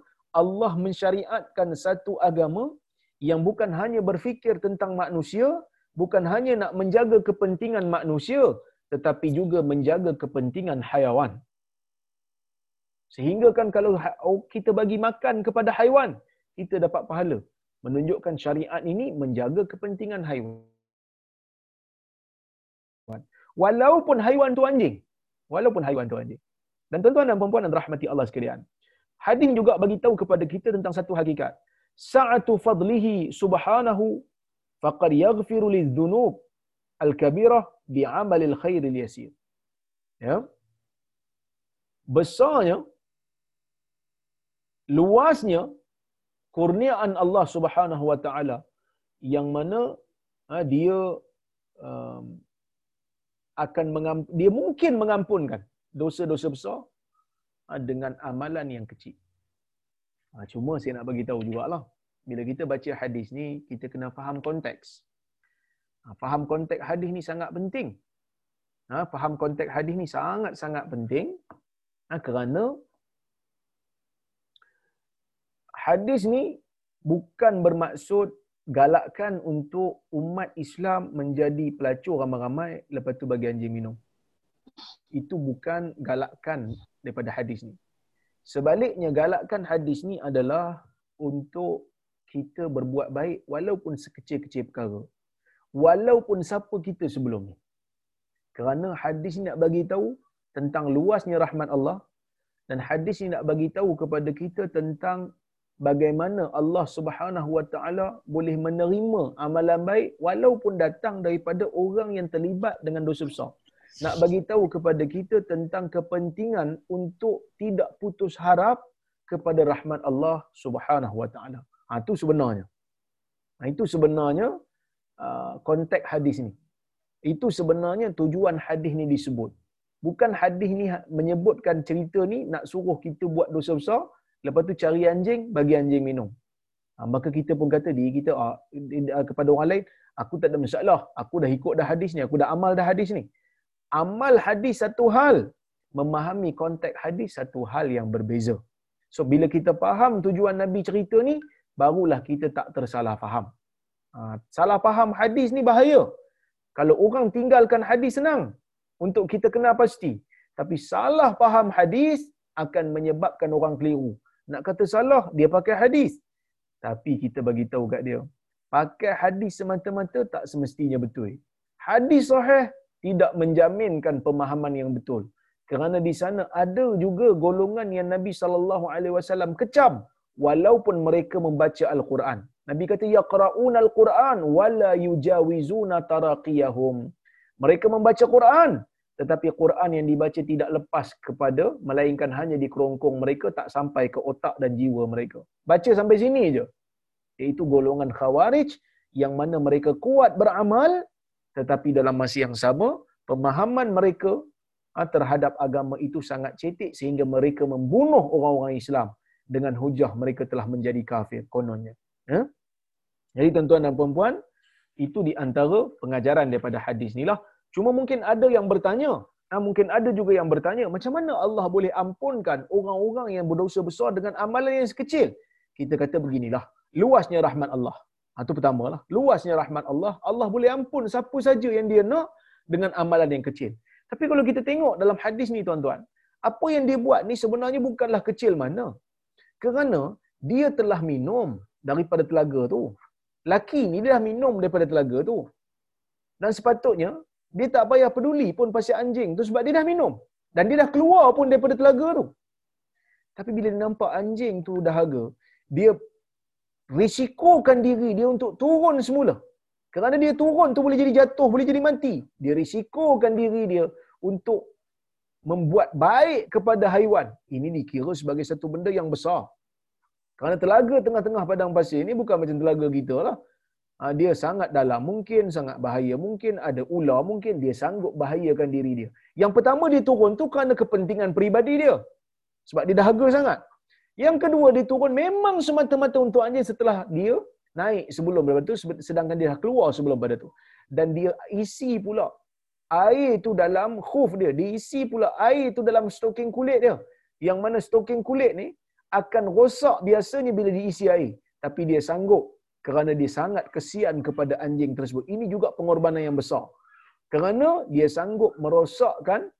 Allah mensyariatkan satu agama yang bukan hanya berfikir tentang manusia bukan hanya nak menjaga kepentingan manusia tetapi juga menjaga kepentingan haiwan. Sehingga kan kalau ha- oh, kita bagi makan kepada haiwan kita dapat pahala. Menunjukkan syariat ini menjaga kepentingan haiwan. Walaupun haiwan tu anjing. Walaupun haiwan tu anjing. Dan tuan-tuan dan puan-puan dan rahmati Allah sekalian hadis juga bagi tahu kepada kita tentang satu hakikat. Sa'atu fadlihi subhanahu faqad yaghfiru lidh-dhunub al-kabirah bi'amalil khairil yasir ya besarnya luasnya kurniaan Allah Subhanahu wa taala yang mana ha, dia um, akan mengamp- dia mungkin mengampunkan dosa-dosa besar ha, dengan amalan yang kecil. Ha, cuma saya nak bagi tahu jugalah bila kita baca hadis ni kita kena faham konteks. Ha, faham konteks hadis ni sangat penting. Ha, faham konteks hadis ni sangat-sangat penting ha, kerana hadis ni bukan bermaksud galakkan untuk umat Islam menjadi pelacur ramai-ramai lepas tu bagi anjing minum. Itu bukan galakkan daripada hadis ni. Sebaliknya galakkan hadis ni adalah untuk kita berbuat baik walaupun sekecil-kecil perkara. Walaupun siapa kita sebelum ni. Kerana hadis ni nak bagi tahu tentang luasnya rahmat Allah dan hadis ni nak bagi tahu kepada kita tentang bagaimana Allah Subhanahu Wa Taala boleh menerima amalan baik walaupun datang daripada orang yang terlibat dengan dosa besar. Nak bagi tahu kepada kita tentang kepentingan untuk tidak putus harap kepada rahmat Allah Subhanahu Wa Taala. Ha itu sebenarnya. Ha, itu sebenarnya uh, konteks hadis ni. Itu sebenarnya tujuan hadis ni disebut. Bukan hadis ni menyebutkan cerita ni nak suruh kita buat dosa besar, Lepas tu cari anjing, bagi anjing minum. Ha, maka kita pun kata diri kita ah, kepada orang lain, aku tak ada masalah. Aku dah ikut dah hadis ni. Aku dah amal dah hadis ni. Amal hadis satu hal. Memahami konteks hadis satu hal yang berbeza. So bila kita faham tujuan Nabi cerita ni, barulah kita tak tersalah faham. Ha, salah faham hadis ni bahaya. Kalau orang tinggalkan hadis senang untuk kita kenal pasti. Tapi salah faham hadis akan menyebabkan orang keliru. Nak kata salah, dia pakai hadis. Tapi kita bagi tahu kat dia, pakai hadis semata-mata tak semestinya betul. Hadis sahih tidak menjaminkan pemahaman yang betul. Kerana di sana ada juga golongan yang Nabi sallallahu alaihi wasallam kecam walaupun mereka membaca al-Quran. Nabi kata yaqra'un al-Quran wala yujawizuna taraqiyahum. Mereka membaca Quran tetapi Quran yang dibaca tidak lepas kepada melainkan hanya di kerongkong mereka tak sampai ke otak dan jiwa mereka. Baca sampai sini je. Iaitu golongan khawarij yang mana mereka kuat beramal tetapi dalam masa yang sama pemahaman mereka ha, terhadap agama itu sangat cetek sehingga mereka membunuh orang-orang Islam dengan hujah mereka telah menjadi kafir kononnya. Ya? Jadi tuan-tuan dan puan-puan, itu di antara pengajaran daripada hadis ni lah. Cuma mungkin ada yang bertanya, nah, mungkin ada juga yang bertanya, macam mana Allah boleh ampunkan orang-orang yang berdosa besar dengan amalan yang sekecil? Kita kata beginilah, luasnya rahmat Allah. Itu ha, pertamalah. Luasnya rahmat Allah, Allah boleh ampun siapa saja yang dia nak dengan amalan yang kecil. Tapi kalau kita tengok dalam hadis ni tuan-tuan, apa yang dia buat ni sebenarnya bukanlah kecil mana. Kerana dia telah minum daripada telaga tu. Laki ni dia dah minum daripada telaga tu. Dan sepatutnya dia tak payah peduli pun pasal anjing tu sebab dia dah minum dan dia dah keluar pun daripada telaga tu. Tapi bila dia nampak anjing tu dahaga, dia risikokan diri dia untuk turun semula. Kerana dia turun tu boleh jadi jatuh, boleh jadi mati. Dia risikokan diri dia untuk membuat baik kepada haiwan. Ini dikira sebagai satu benda yang besar. Kerana telaga tengah-tengah padang pasir ni bukan macam telaga kita lah. ha, dia sangat dalam, mungkin sangat bahaya, mungkin ada ular, mungkin dia sanggup bahayakan diri dia. Yang pertama dia turun tu kerana kepentingan peribadi dia. Sebab dia dahaga sangat. Yang kedua dia turun memang semata-mata untuk anjing setelah dia naik sebelum pada tu sedangkan dia dah keluar sebelum pada tu. Dan dia isi pula air tu dalam khuf dia, diisi pula air tu dalam stoking kulit dia. Yang mana stoking kulit ni akan rosak biasanya bila diisi air. Tapi dia sanggup kerana dia sangat kesian kepada anjing tersebut. Ini juga pengorbanan yang besar. Kerana dia sanggup merosakkan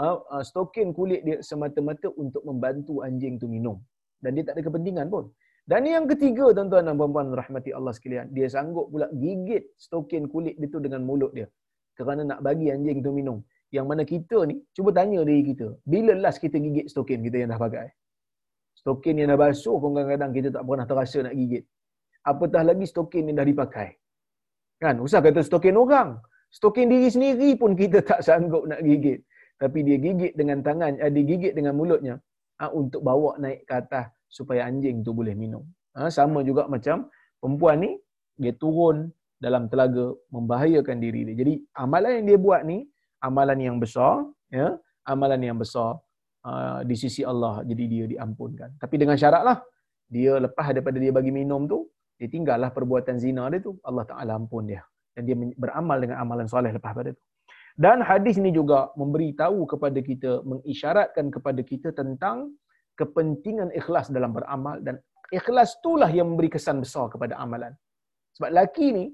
uh, uh, stokin kulit dia semata-mata untuk membantu anjing tu minum. Dan dia tak ada kepentingan pun. Dan yang ketiga tuan-tuan dan puan-puan rahmati Allah sekalian, dia sanggup pula gigit stokin kulit dia tu dengan mulut dia. Kerana nak bagi anjing tu minum. Yang mana kita ni, cuba tanya diri kita, bila last kita gigit stokin kita yang dah pakai? Stokin yang dah basuh pun kadang-kadang kita tak pernah terasa nak gigit. Apatah lagi stokin yang dah dipakai. Kan? Usah kata stokin orang. Stokin diri sendiri pun kita tak (laughs) sanggup nak gigit. Tapi dia gigit dengan tangan, eh, dia gigit dengan mulutnya ha, untuk bawa naik ke atas supaya anjing tu boleh minum. Ha, sama juga macam perempuan ni, dia turun dalam telaga membahayakan diri dia. Jadi amalan yang dia buat ni, amalan yang besar, ya, amalan yang besar uh, di sisi Allah. Jadi dia diampunkan. Tapi dengan syaratlah, dia lepas daripada dia bagi minum tu, dia tinggallah perbuatan zina dia tu. Allah Ta'ala ampun dia. Dan dia beramal dengan amalan soleh lepas pada tu. Dan hadis ini juga memberi tahu kepada kita, mengisyaratkan kepada kita tentang kepentingan ikhlas dalam beramal dan ikhlas itulah yang memberi kesan besar kepada amalan. Sebab laki ni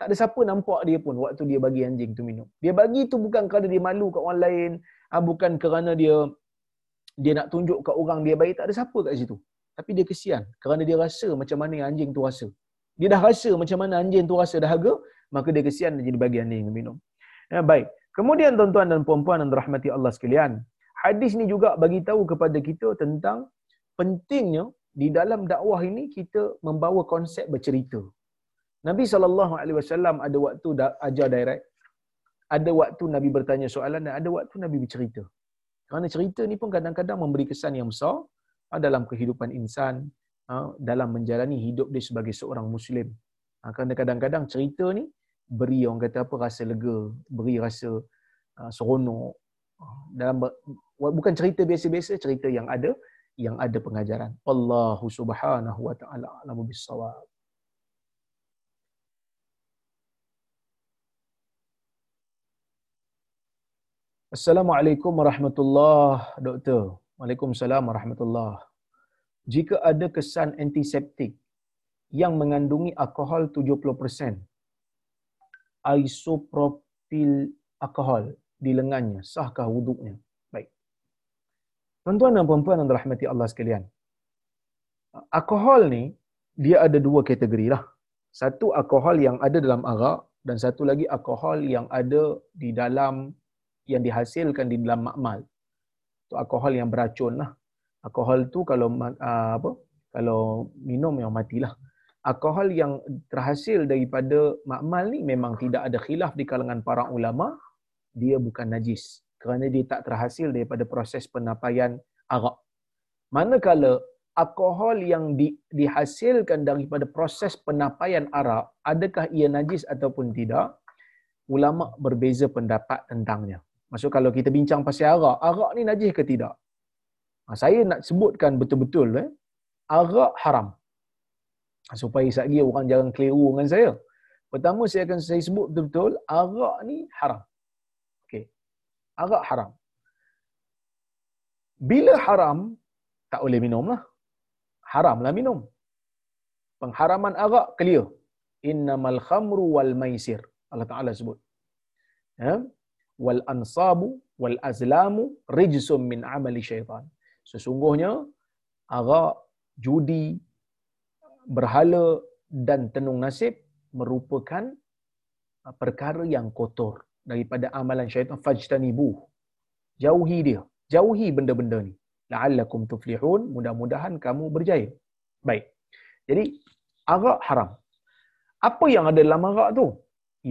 tak ada siapa nampak dia pun waktu dia bagi anjing tu minum. Dia bagi tu bukan kerana dia malu kat orang lain, ah, bukan kerana dia dia nak tunjuk kat orang dia baik, tak ada siapa kat situ. Tapi dia kesian kerana dia rasa macam mana anjing tu rasa. Dia dah rasa macam mana anjing tu rasa dahaga, maka dia kesian dia jadi bagi anjing minum. Ya, baik. Kemudian tuan-tuan dan puan-puan yang dirahmati Allah sekalian, hadis ni juga bagi tahu kepada kita tentang pentingnya di dalam dakwah ini kita membawa konsep bercerita. Nabi SAW ada waktu ajar direct, ada waktu Nabi bertanya soalan dan ada waktu Nabi bercerita. Kerana cerita ni pun kadang-kadang memberi kesan yang besar ah, dalam kehidupan insan, ah, dalam menjalani hidup dia sebagai seorang Muslim. Ah, kerana kadang-kadang cerita ni beri orang kata apa rasa lega, beri rasa seronok. Dalam bukan cerita biasa-biasa, cerita yang ada yang ada pengajaran. Allahu subhanahu wa ta'ala alamu bisawab. Assalamualaikum warahmatullahi doktor. Waalaikumsalam warahmatullahi. Jika ada kesan antiseptik yang mengandungi alkohol 70%, isopropil alkohol di lengannya, sahkah wuduknya? Baik. Tuan-tuan dan puan-puan yang dirahmati Allah sekalian. Alkohol ni, dia ada dua kategori lah. Satu alkohol yang ada dalam arak dan satu lagi alkohol yang ada di dalam yang dihasilkan di dalam makmal. Itu alkohol yang beracun lah. Alkohol tu kalau uh, apa? Kalau minum yang matilah. Alkohol yang terhasil daripada makmal ni memang tidak ada khilaf di kalangan para ulama. Dia bukan najis. Kerana dia tak terhasil daripada proses penapaian arak. Manakala alkohol yang di, dihasilkan daripada proses penapaian arak, adakah ia najis ataupun tidak? Ulama berbeza pendapat tentangnya. Maksud kalau kita bincang pasal arak, arak ni najis ke tidak? Ha, saya nak sebutkan betul-betul eh, arak haram. Ha, supaya lagi orang jangan keliru dengan saya. Pertama saya akan saya sebut betul-betul arak ni haram. Okey. Arak haram. Bila haram tak boleh minum lah. Haramlah minum. Pengharaman arak clear. Innamal khamru wal maisir. Allah Taala sebut. Ya? Wal ansabu wal azlamu rijsum min amali syaitan. Sesungguhnya arak, judi, berhala dan tenung nasib merupakan uh, perkara yang kotor daripada amalan syaitan fajtanibu. Jauhi dia. Jauhi benda-benda ni. La'allakum tuflihun. Mudah-mudahan kamu berjaya. Baik. Jadi, arak haram. Apa yang ada dalam arak tu?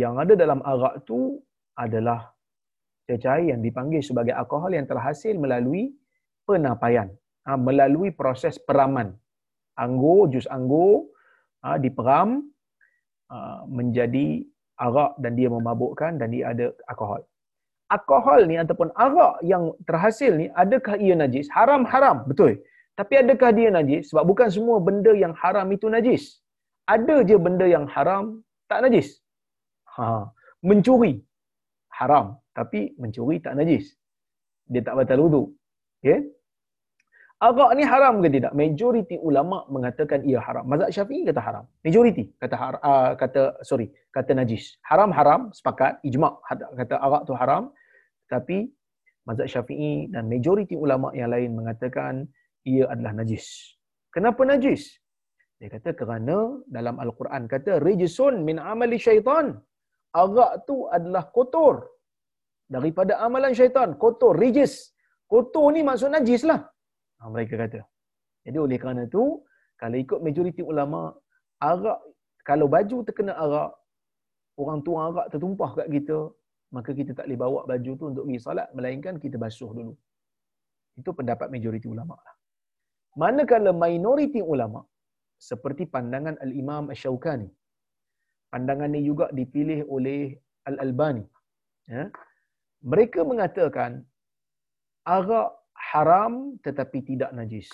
Yang ada dalam arak tu adalah cecair yang dipanggil sebagai alkohol yang terhasil melalui penapaian, ha, melalui proses peraman. Anggur, jus anggur ha, diperam uh, menjadi arak dan dia memabukkan dan dia ada alkohol. Alkohol ni ataupun arak yang terhasil ni adakah ia najis? Haram-haram, betul. Tapi adakah dia najis? Sebab bukan semua benda yang haram itu najis. Ada je benda yang haram tak najis. Ha, mencuri haram tapi mencuri tak najis. Dia tak batal wudu. Okay? Arak ni haram ke tidak? Majoriti ulama mengatakan ia haram. Mazhab Syafi'i kata haram. Majoriti kata har, uh, kata sorry, kata najis. Haram haram sepakat ijma' kata arak tu haram. Tapi mazhab Syafi'i dan majoriti ulama yang lain mengatakan ia adalah najis. Kenapa najis? Dia kata kerana dalam Al-Quran kata rijsun min amali syaitan. Arak tu adalah kotor daripada amalan syaitan. Kotor, rijis. Kotor ni maksud najis lah. Ha, mereka kata. Jadi oleh kerana tu, kalau ikut majoriti ulama, arak, kalau baju terkena arak, orang tua arak tertumpah kat kita, maka kita tak boleh bawa baju tu untuk pergi salat, melainkan kita basuh dulu. Itu pendapat majoriti ulama lah. Manakala minoriti ulama, seperti pandangan Al-Imam Ash-Shawqani, pandangan ini juga dipilih oleh Al-Albani. Ya? Mereka mengatakan, arak haram tetapi tidak najis.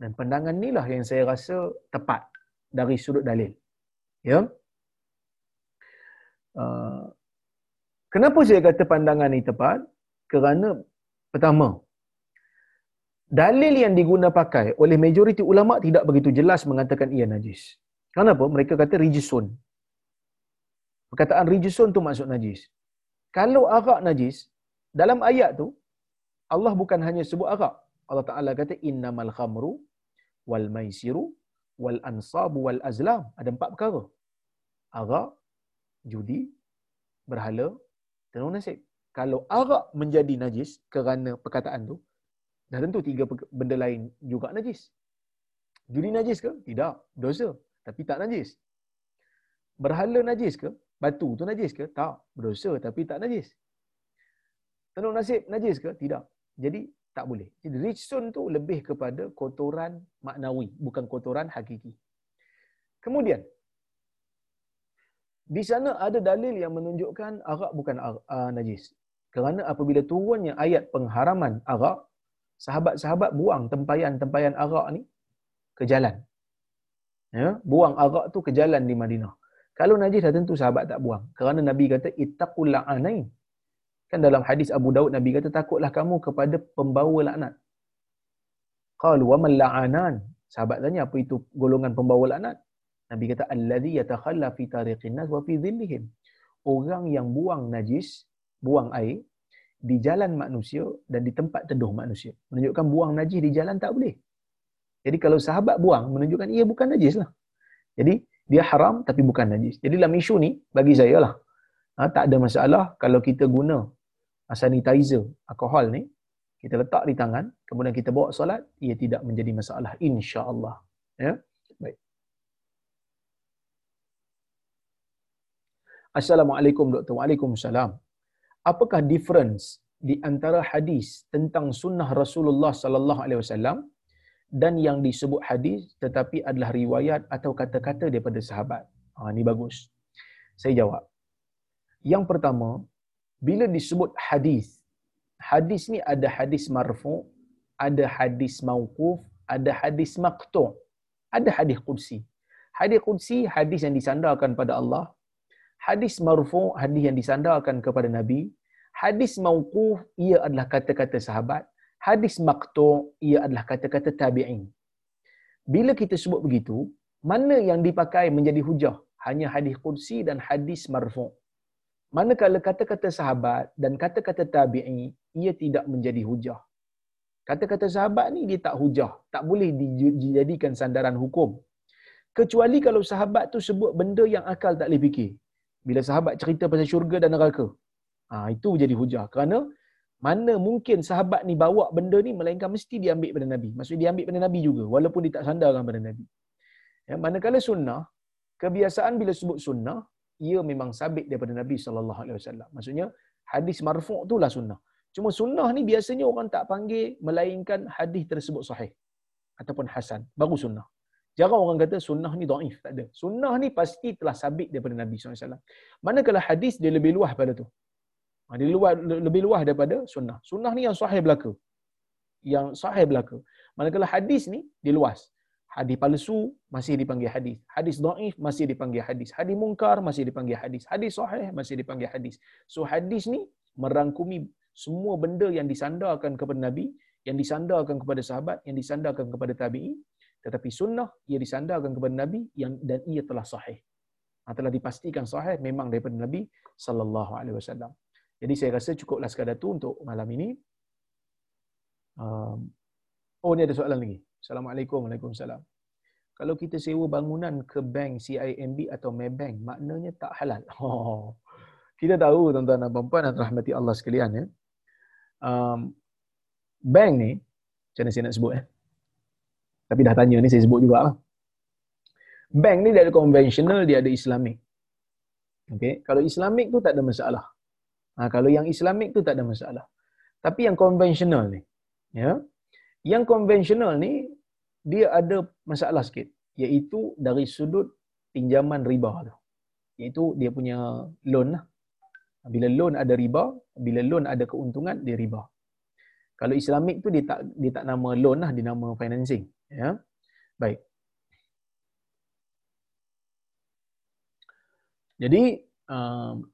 Dan pandangan inilah yang saya rasa tepat dari sudut dalil. Ya. Uh, kenapa saya kata pandangan ini tepat? Kerana pertama, dalil yang diguna pakai oleh majoriti ulama tidak begitu jelas mengatakan ia najis. Kenapa? Mereka kata rijisun. Perkataan rijisun tu maksud najis. Kalau arak najis, dalam ayat tu, Allah bukan hanya sebut arak. Allah Ta'ala kata, innamal khamru wal maisiru wal ansabu wal azlam. Ada empat perkara. Arak, judi, berhala, tenung nasib. Kalau arak menjadi najis kerana perkataan tu, dah tentu tiga benda lain juga najis. Judi najis ke? Tidak. Dosa. Tapi tak najis. Berhala najis ke? Batu tu najis ke? Tak. Berdosa tapi tak najis. Tenung nasib najis ke? Tidak. Jadi tak boleh. Jadi rijsun tu lebih kepada kotoran maknawi, bukan kotoran hakiki. Kemudian di sana ada dalil yang menunjukkan arak bukan uh, najis. Kerana apabila turunnya ayat pengharaman arak, sahabat-sahabat buang tempayan-tempayan arak ni ke jalan. Ya, buang arak tu ke jalan di Madinah. Kalau najis dah tentu sahabat tak buang. Kerana Nabi kata ittaqul la'anain. Kan dalam hadis Abu Daud Nabi kata takutlah kamu kepada pembawa laknat. Qalu wa man la'anan? Sahabat tanya apa itu golongan pembawa laknat? Nabi kata allazi yatakhalla fi tariqin nas wa fi dhillihim. Orang yang buang najis, buang air di jalan manusia dan di tempat teduh manusia. Menunjukkan buang najis di jalan tak boleh. Jadi kalau sahabat buang menunjukkan ia bukan najis lah. Jadi dia haram tapi bukan najis. Jadi dalam isu ni bagi saya lah. Ha, tak ada masalah kalau kita guna sanitizer alkohol ni kita letak di tangan kemudian kita bawa solat ia tidak menjadi masalah insya-Allah ya baik Assalamualaikum Dr. Waalaikumsalam. Apakah difference di antara hadis tentang sunnah Rasulullah sallallahu alaihi wasallam dan yang disebut hadis tetapi adalah riwayat atau kata-kata daripada sahabat? Ha ini bagus. Saya jawab. Yang pertama, bila disebut hadis hadis ni ada hadis marfu ada hadis mauquf ada hadis maqtu ada hadis qudsi hadis qudsi hadis yang disandarkan pada Allah hadis marfu hadis yang disandarkan kepada nabi hadis mauquf ia adalah kata-kata sahabat hadis maqtu ia adalah kata-kata tabi'in bila kita sebut begitu mana yang dipakai menjadi hujah hanya hadis qudsi dan hadis marfu Manakala kata-kata sahabat dan kata-kata tabi'i, ia tidak menjadi hujah. Kata-kata sahabat ni dia tak hujah. Tak boleh dijadikan sandaran hukum. Kecuali kalau sahabat tu sebut benda yang akal tak boleh fikir. Bila sahabat cerita pasal syurga dan neraka. Ha, itu jadi hujah. Kerana mana mungkin sahabat ni bawa benda ni melainkan mesti diambil pada Nabi. Maksudnya diambil pada Nabi juga. Walaupun dia tak sandarkan pada Nabi. Ya, manakala sunnah, kebiasaan bila sebut sunnah, ia memang sabit daripada Nabi sallallahu alaihi wasallam. Maksudnya hadis marfu' itulah sunnah. Cuma sunnah ni biasanya orang tak panggil melainkan hadis tersebut sahih ataupun hasan, baru sunnah. Jarang orang kata sunnah ni daif. Tak ada. Sunnah ni pasti telah sabit daripada Nabi SAW. Manakala hadis dia lebih luas pada tu. Ha, dia luas, lebih luas daripada sunnah. Sunnah ni yang sahih belaka. Yang sahih belaka. Manakala hadis ni dia luas. Hadis palsu masih dipanggil hadis. Hadis daif masih dipanggil hadis. Hadis mungkar masih dipanggil hadis. Hadis sahih masih dipanggil hadis. So hadis ni merangkumi semua benda yang disandarkan kepada Nabi, yang disandarkan kepada sahabat, yang disandarkan kepada tabi'i, tetapi sunnah ia disandarkan kepada Nabi yang dan ia telah sahih. Ha, telah dipastikan sahih memang daripada Nabi sallallahu alaihi wasallam. Jadi saya rasa cukuplah sekadar tu untuk malam ini. Um, oh ni ada soalan lagi. Assalamualaikum. Waalaikumsalam. Kalau kita sewa bangunan ke bank CIMB atau Maybank, maknanya tak halal. (laughs) Oh. Kita tahu tuan-tuan dan puan dan rahmati Allah sekalian ya. Um, bank ni, macam mana saya nak sebut eh? Tapi dah tanya ni saya sebut juga lah. Bank ni dia ada konvensional, dia ada Islamik. Okay. Kalau Islamik tu tak ada masalah. Ha, kalau yang Islamik tu tak ada masalah. Tapi yang konvensional ni, ya, yang konvensional ni dia ada masalah sikit, iaitu dari sudut pinjaman riba tu. Iaitu dia punya loan lah. Bila loan ada riba, bila loan ada keuntungan, dia riba. Kalau Islamik tu dia tak dia tak nama loan lah, dia nama financing. Ya. Baik. Jadi um,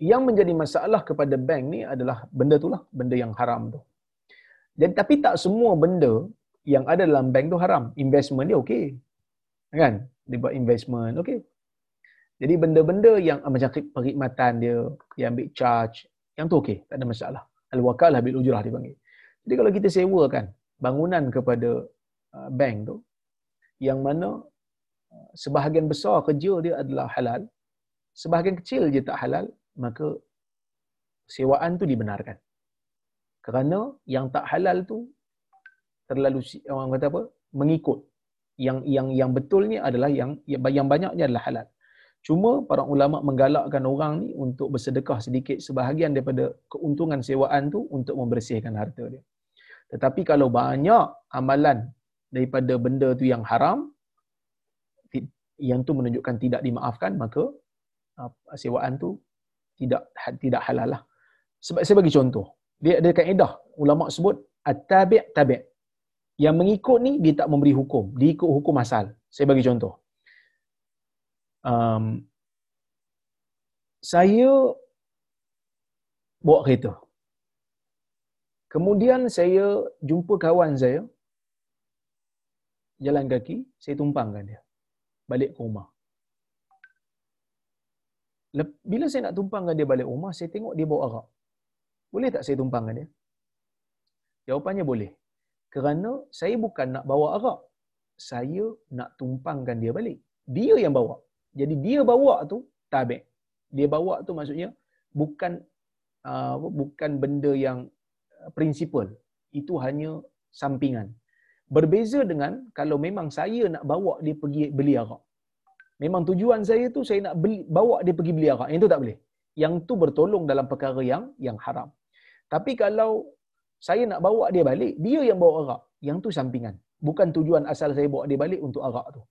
yang menjadi masalah kepada bank ni adalah benda tu lah, benda yang haram tu. Dan tapi tak semua benda yang ada dalam bank tu haram. Investment dia okey. Kan? Dia buat investment, okey. Jadi benda-benda yang ah, macam perkhidmatan dia, dia ambil charge, yang tu okey, tak ada masalah. Al-wakalah bil ujrah dipanggil. Jadi kalau kita sewakan bangunan kepada uh, bank tu, yang mana uh, sebahagian besar kerja dia adalah halal, sebahagian kecil je tak halal, maka sewaan tu dibenarkan. Kerana yang tak halal tu terlalu orang kata apa? mengikut. Yang yang yang betul ni adalah yang yang banyaknya adalah halal. Cuma para ulama menggalakkan orang ni untuk bersedekah sedikit sebahagian daripada keuntungan sewaan tu untuk membersihkan harta dia. Tetapi kalau banyak amalan daripada benda tu yang haram, yang tu menunjukkan tidak dimaafkan, maka sewaan tu tidak tidak halal lah. Sebab saya bagi contoh. Dia ada kaedah. Ulama sebut at-tabi' tabi'. Yang mengikut ni dia tak memberi hukum. Dia ikut hukum asal. Saya bagi contoh. Um, saya bawa kereta. Kemudian saya jumpa kawan saya jalan kaki, saya tumpangkan dia balik ke rumah. Bila saya nak tumpangkan dia balik rumah, saya tengok dia bawa arak. Boleh tak saya tumpangkan dia? Jawapannya boleh. Kerana saya bukan nak bawa arak. Saya nak tumpangkan dia balik. Dia yang bawa. Jadi dia bawa tu tabik. Dia bawa tu maksudnya bukan uh, bukan benda yang uh, prinsipal. Itu hanya sampingan. Berbeza dengan kalau memang saya nak bawa dia pergi beli arak. Memang tujuan saya tu saya nak beli, bawa dia pergi beli arak. Yang tu tak boleh. Yang tu bertolong dalam perkara yang yang haram. Tapi kalau saya nak bawa dia balik, dia yang bawa arak. Yang tu sampingan. Bukan tujuan asal saya bawa dia balik untuk arak tu.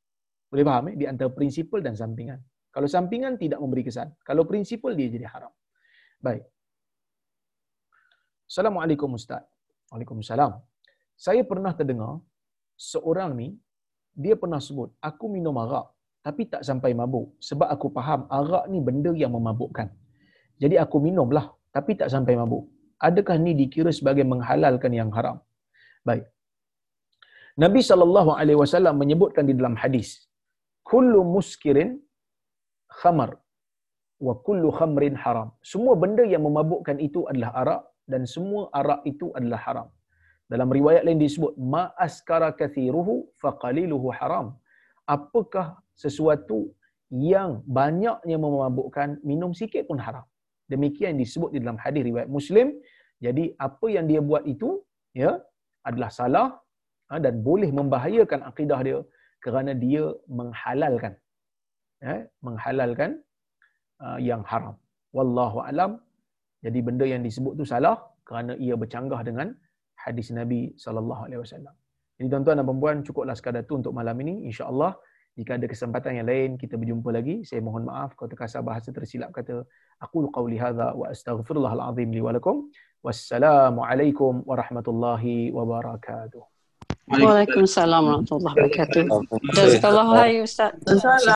Boleh faham eh? Di antara prinsipal dan sampingan. Kalau sampingan tidak memberi kesan. Kalau prinsipal dia jadi haram. Baik. Assalamualaikum Ustaz. Waalaikumsalam. Saya pernah terdengar seorang ni dia pernah sebut, aku minum arak tapi tak sampai mabuk sebab aku faham arak ni benda yang memabukkan. Jadi aku minumlah tapi tak sampai mabuk. Adakah ni dikira sebagai menghalalkan yang haram? Baik. Nabi sallallahu alaihi wasallam menyebutkan di dalam hadis, kullu muskirin khamar wa kullu khamrin haram. Semua benda yang memabukkan itu adalah arak dan semua arak itu adalah haram. Dalam riwayat lain disebut ma askara kathiruhu faqaliluhu haram. Apakah sesuatu yang banyaknya memabukkan minum sikit pun haram. Demikian disebut di dalam hadis riwayat Muslim. Jadi apa yang dia buat itu ya adalah salah ha, dan boleh membahayakan akidah dia kerana dia menghalalkan ya, menghalalkan uh, yang haram. Wallahu alam. Jadi benda yang disebut tu salah kerana ia bercanggah dengan hadis Nabi sallallahu alaihi wasallam. Jadi tuan-tuan dan puan cukuplah sekadar itu untuk malam ini. InsyaAllah jika ada kesempatan yang lain kita berjumpa lagi. Saya mohon maaf kalau terkasar bahasa tersilap kata aku qauli hadza wa astaghfirullahal azim li wa lakum. Wassalamualaikum warahmatullahi wabarakatuh. Waalaikumsalam warahmatullahi wabarakatuh. Jazakallahu khairan Ustaz.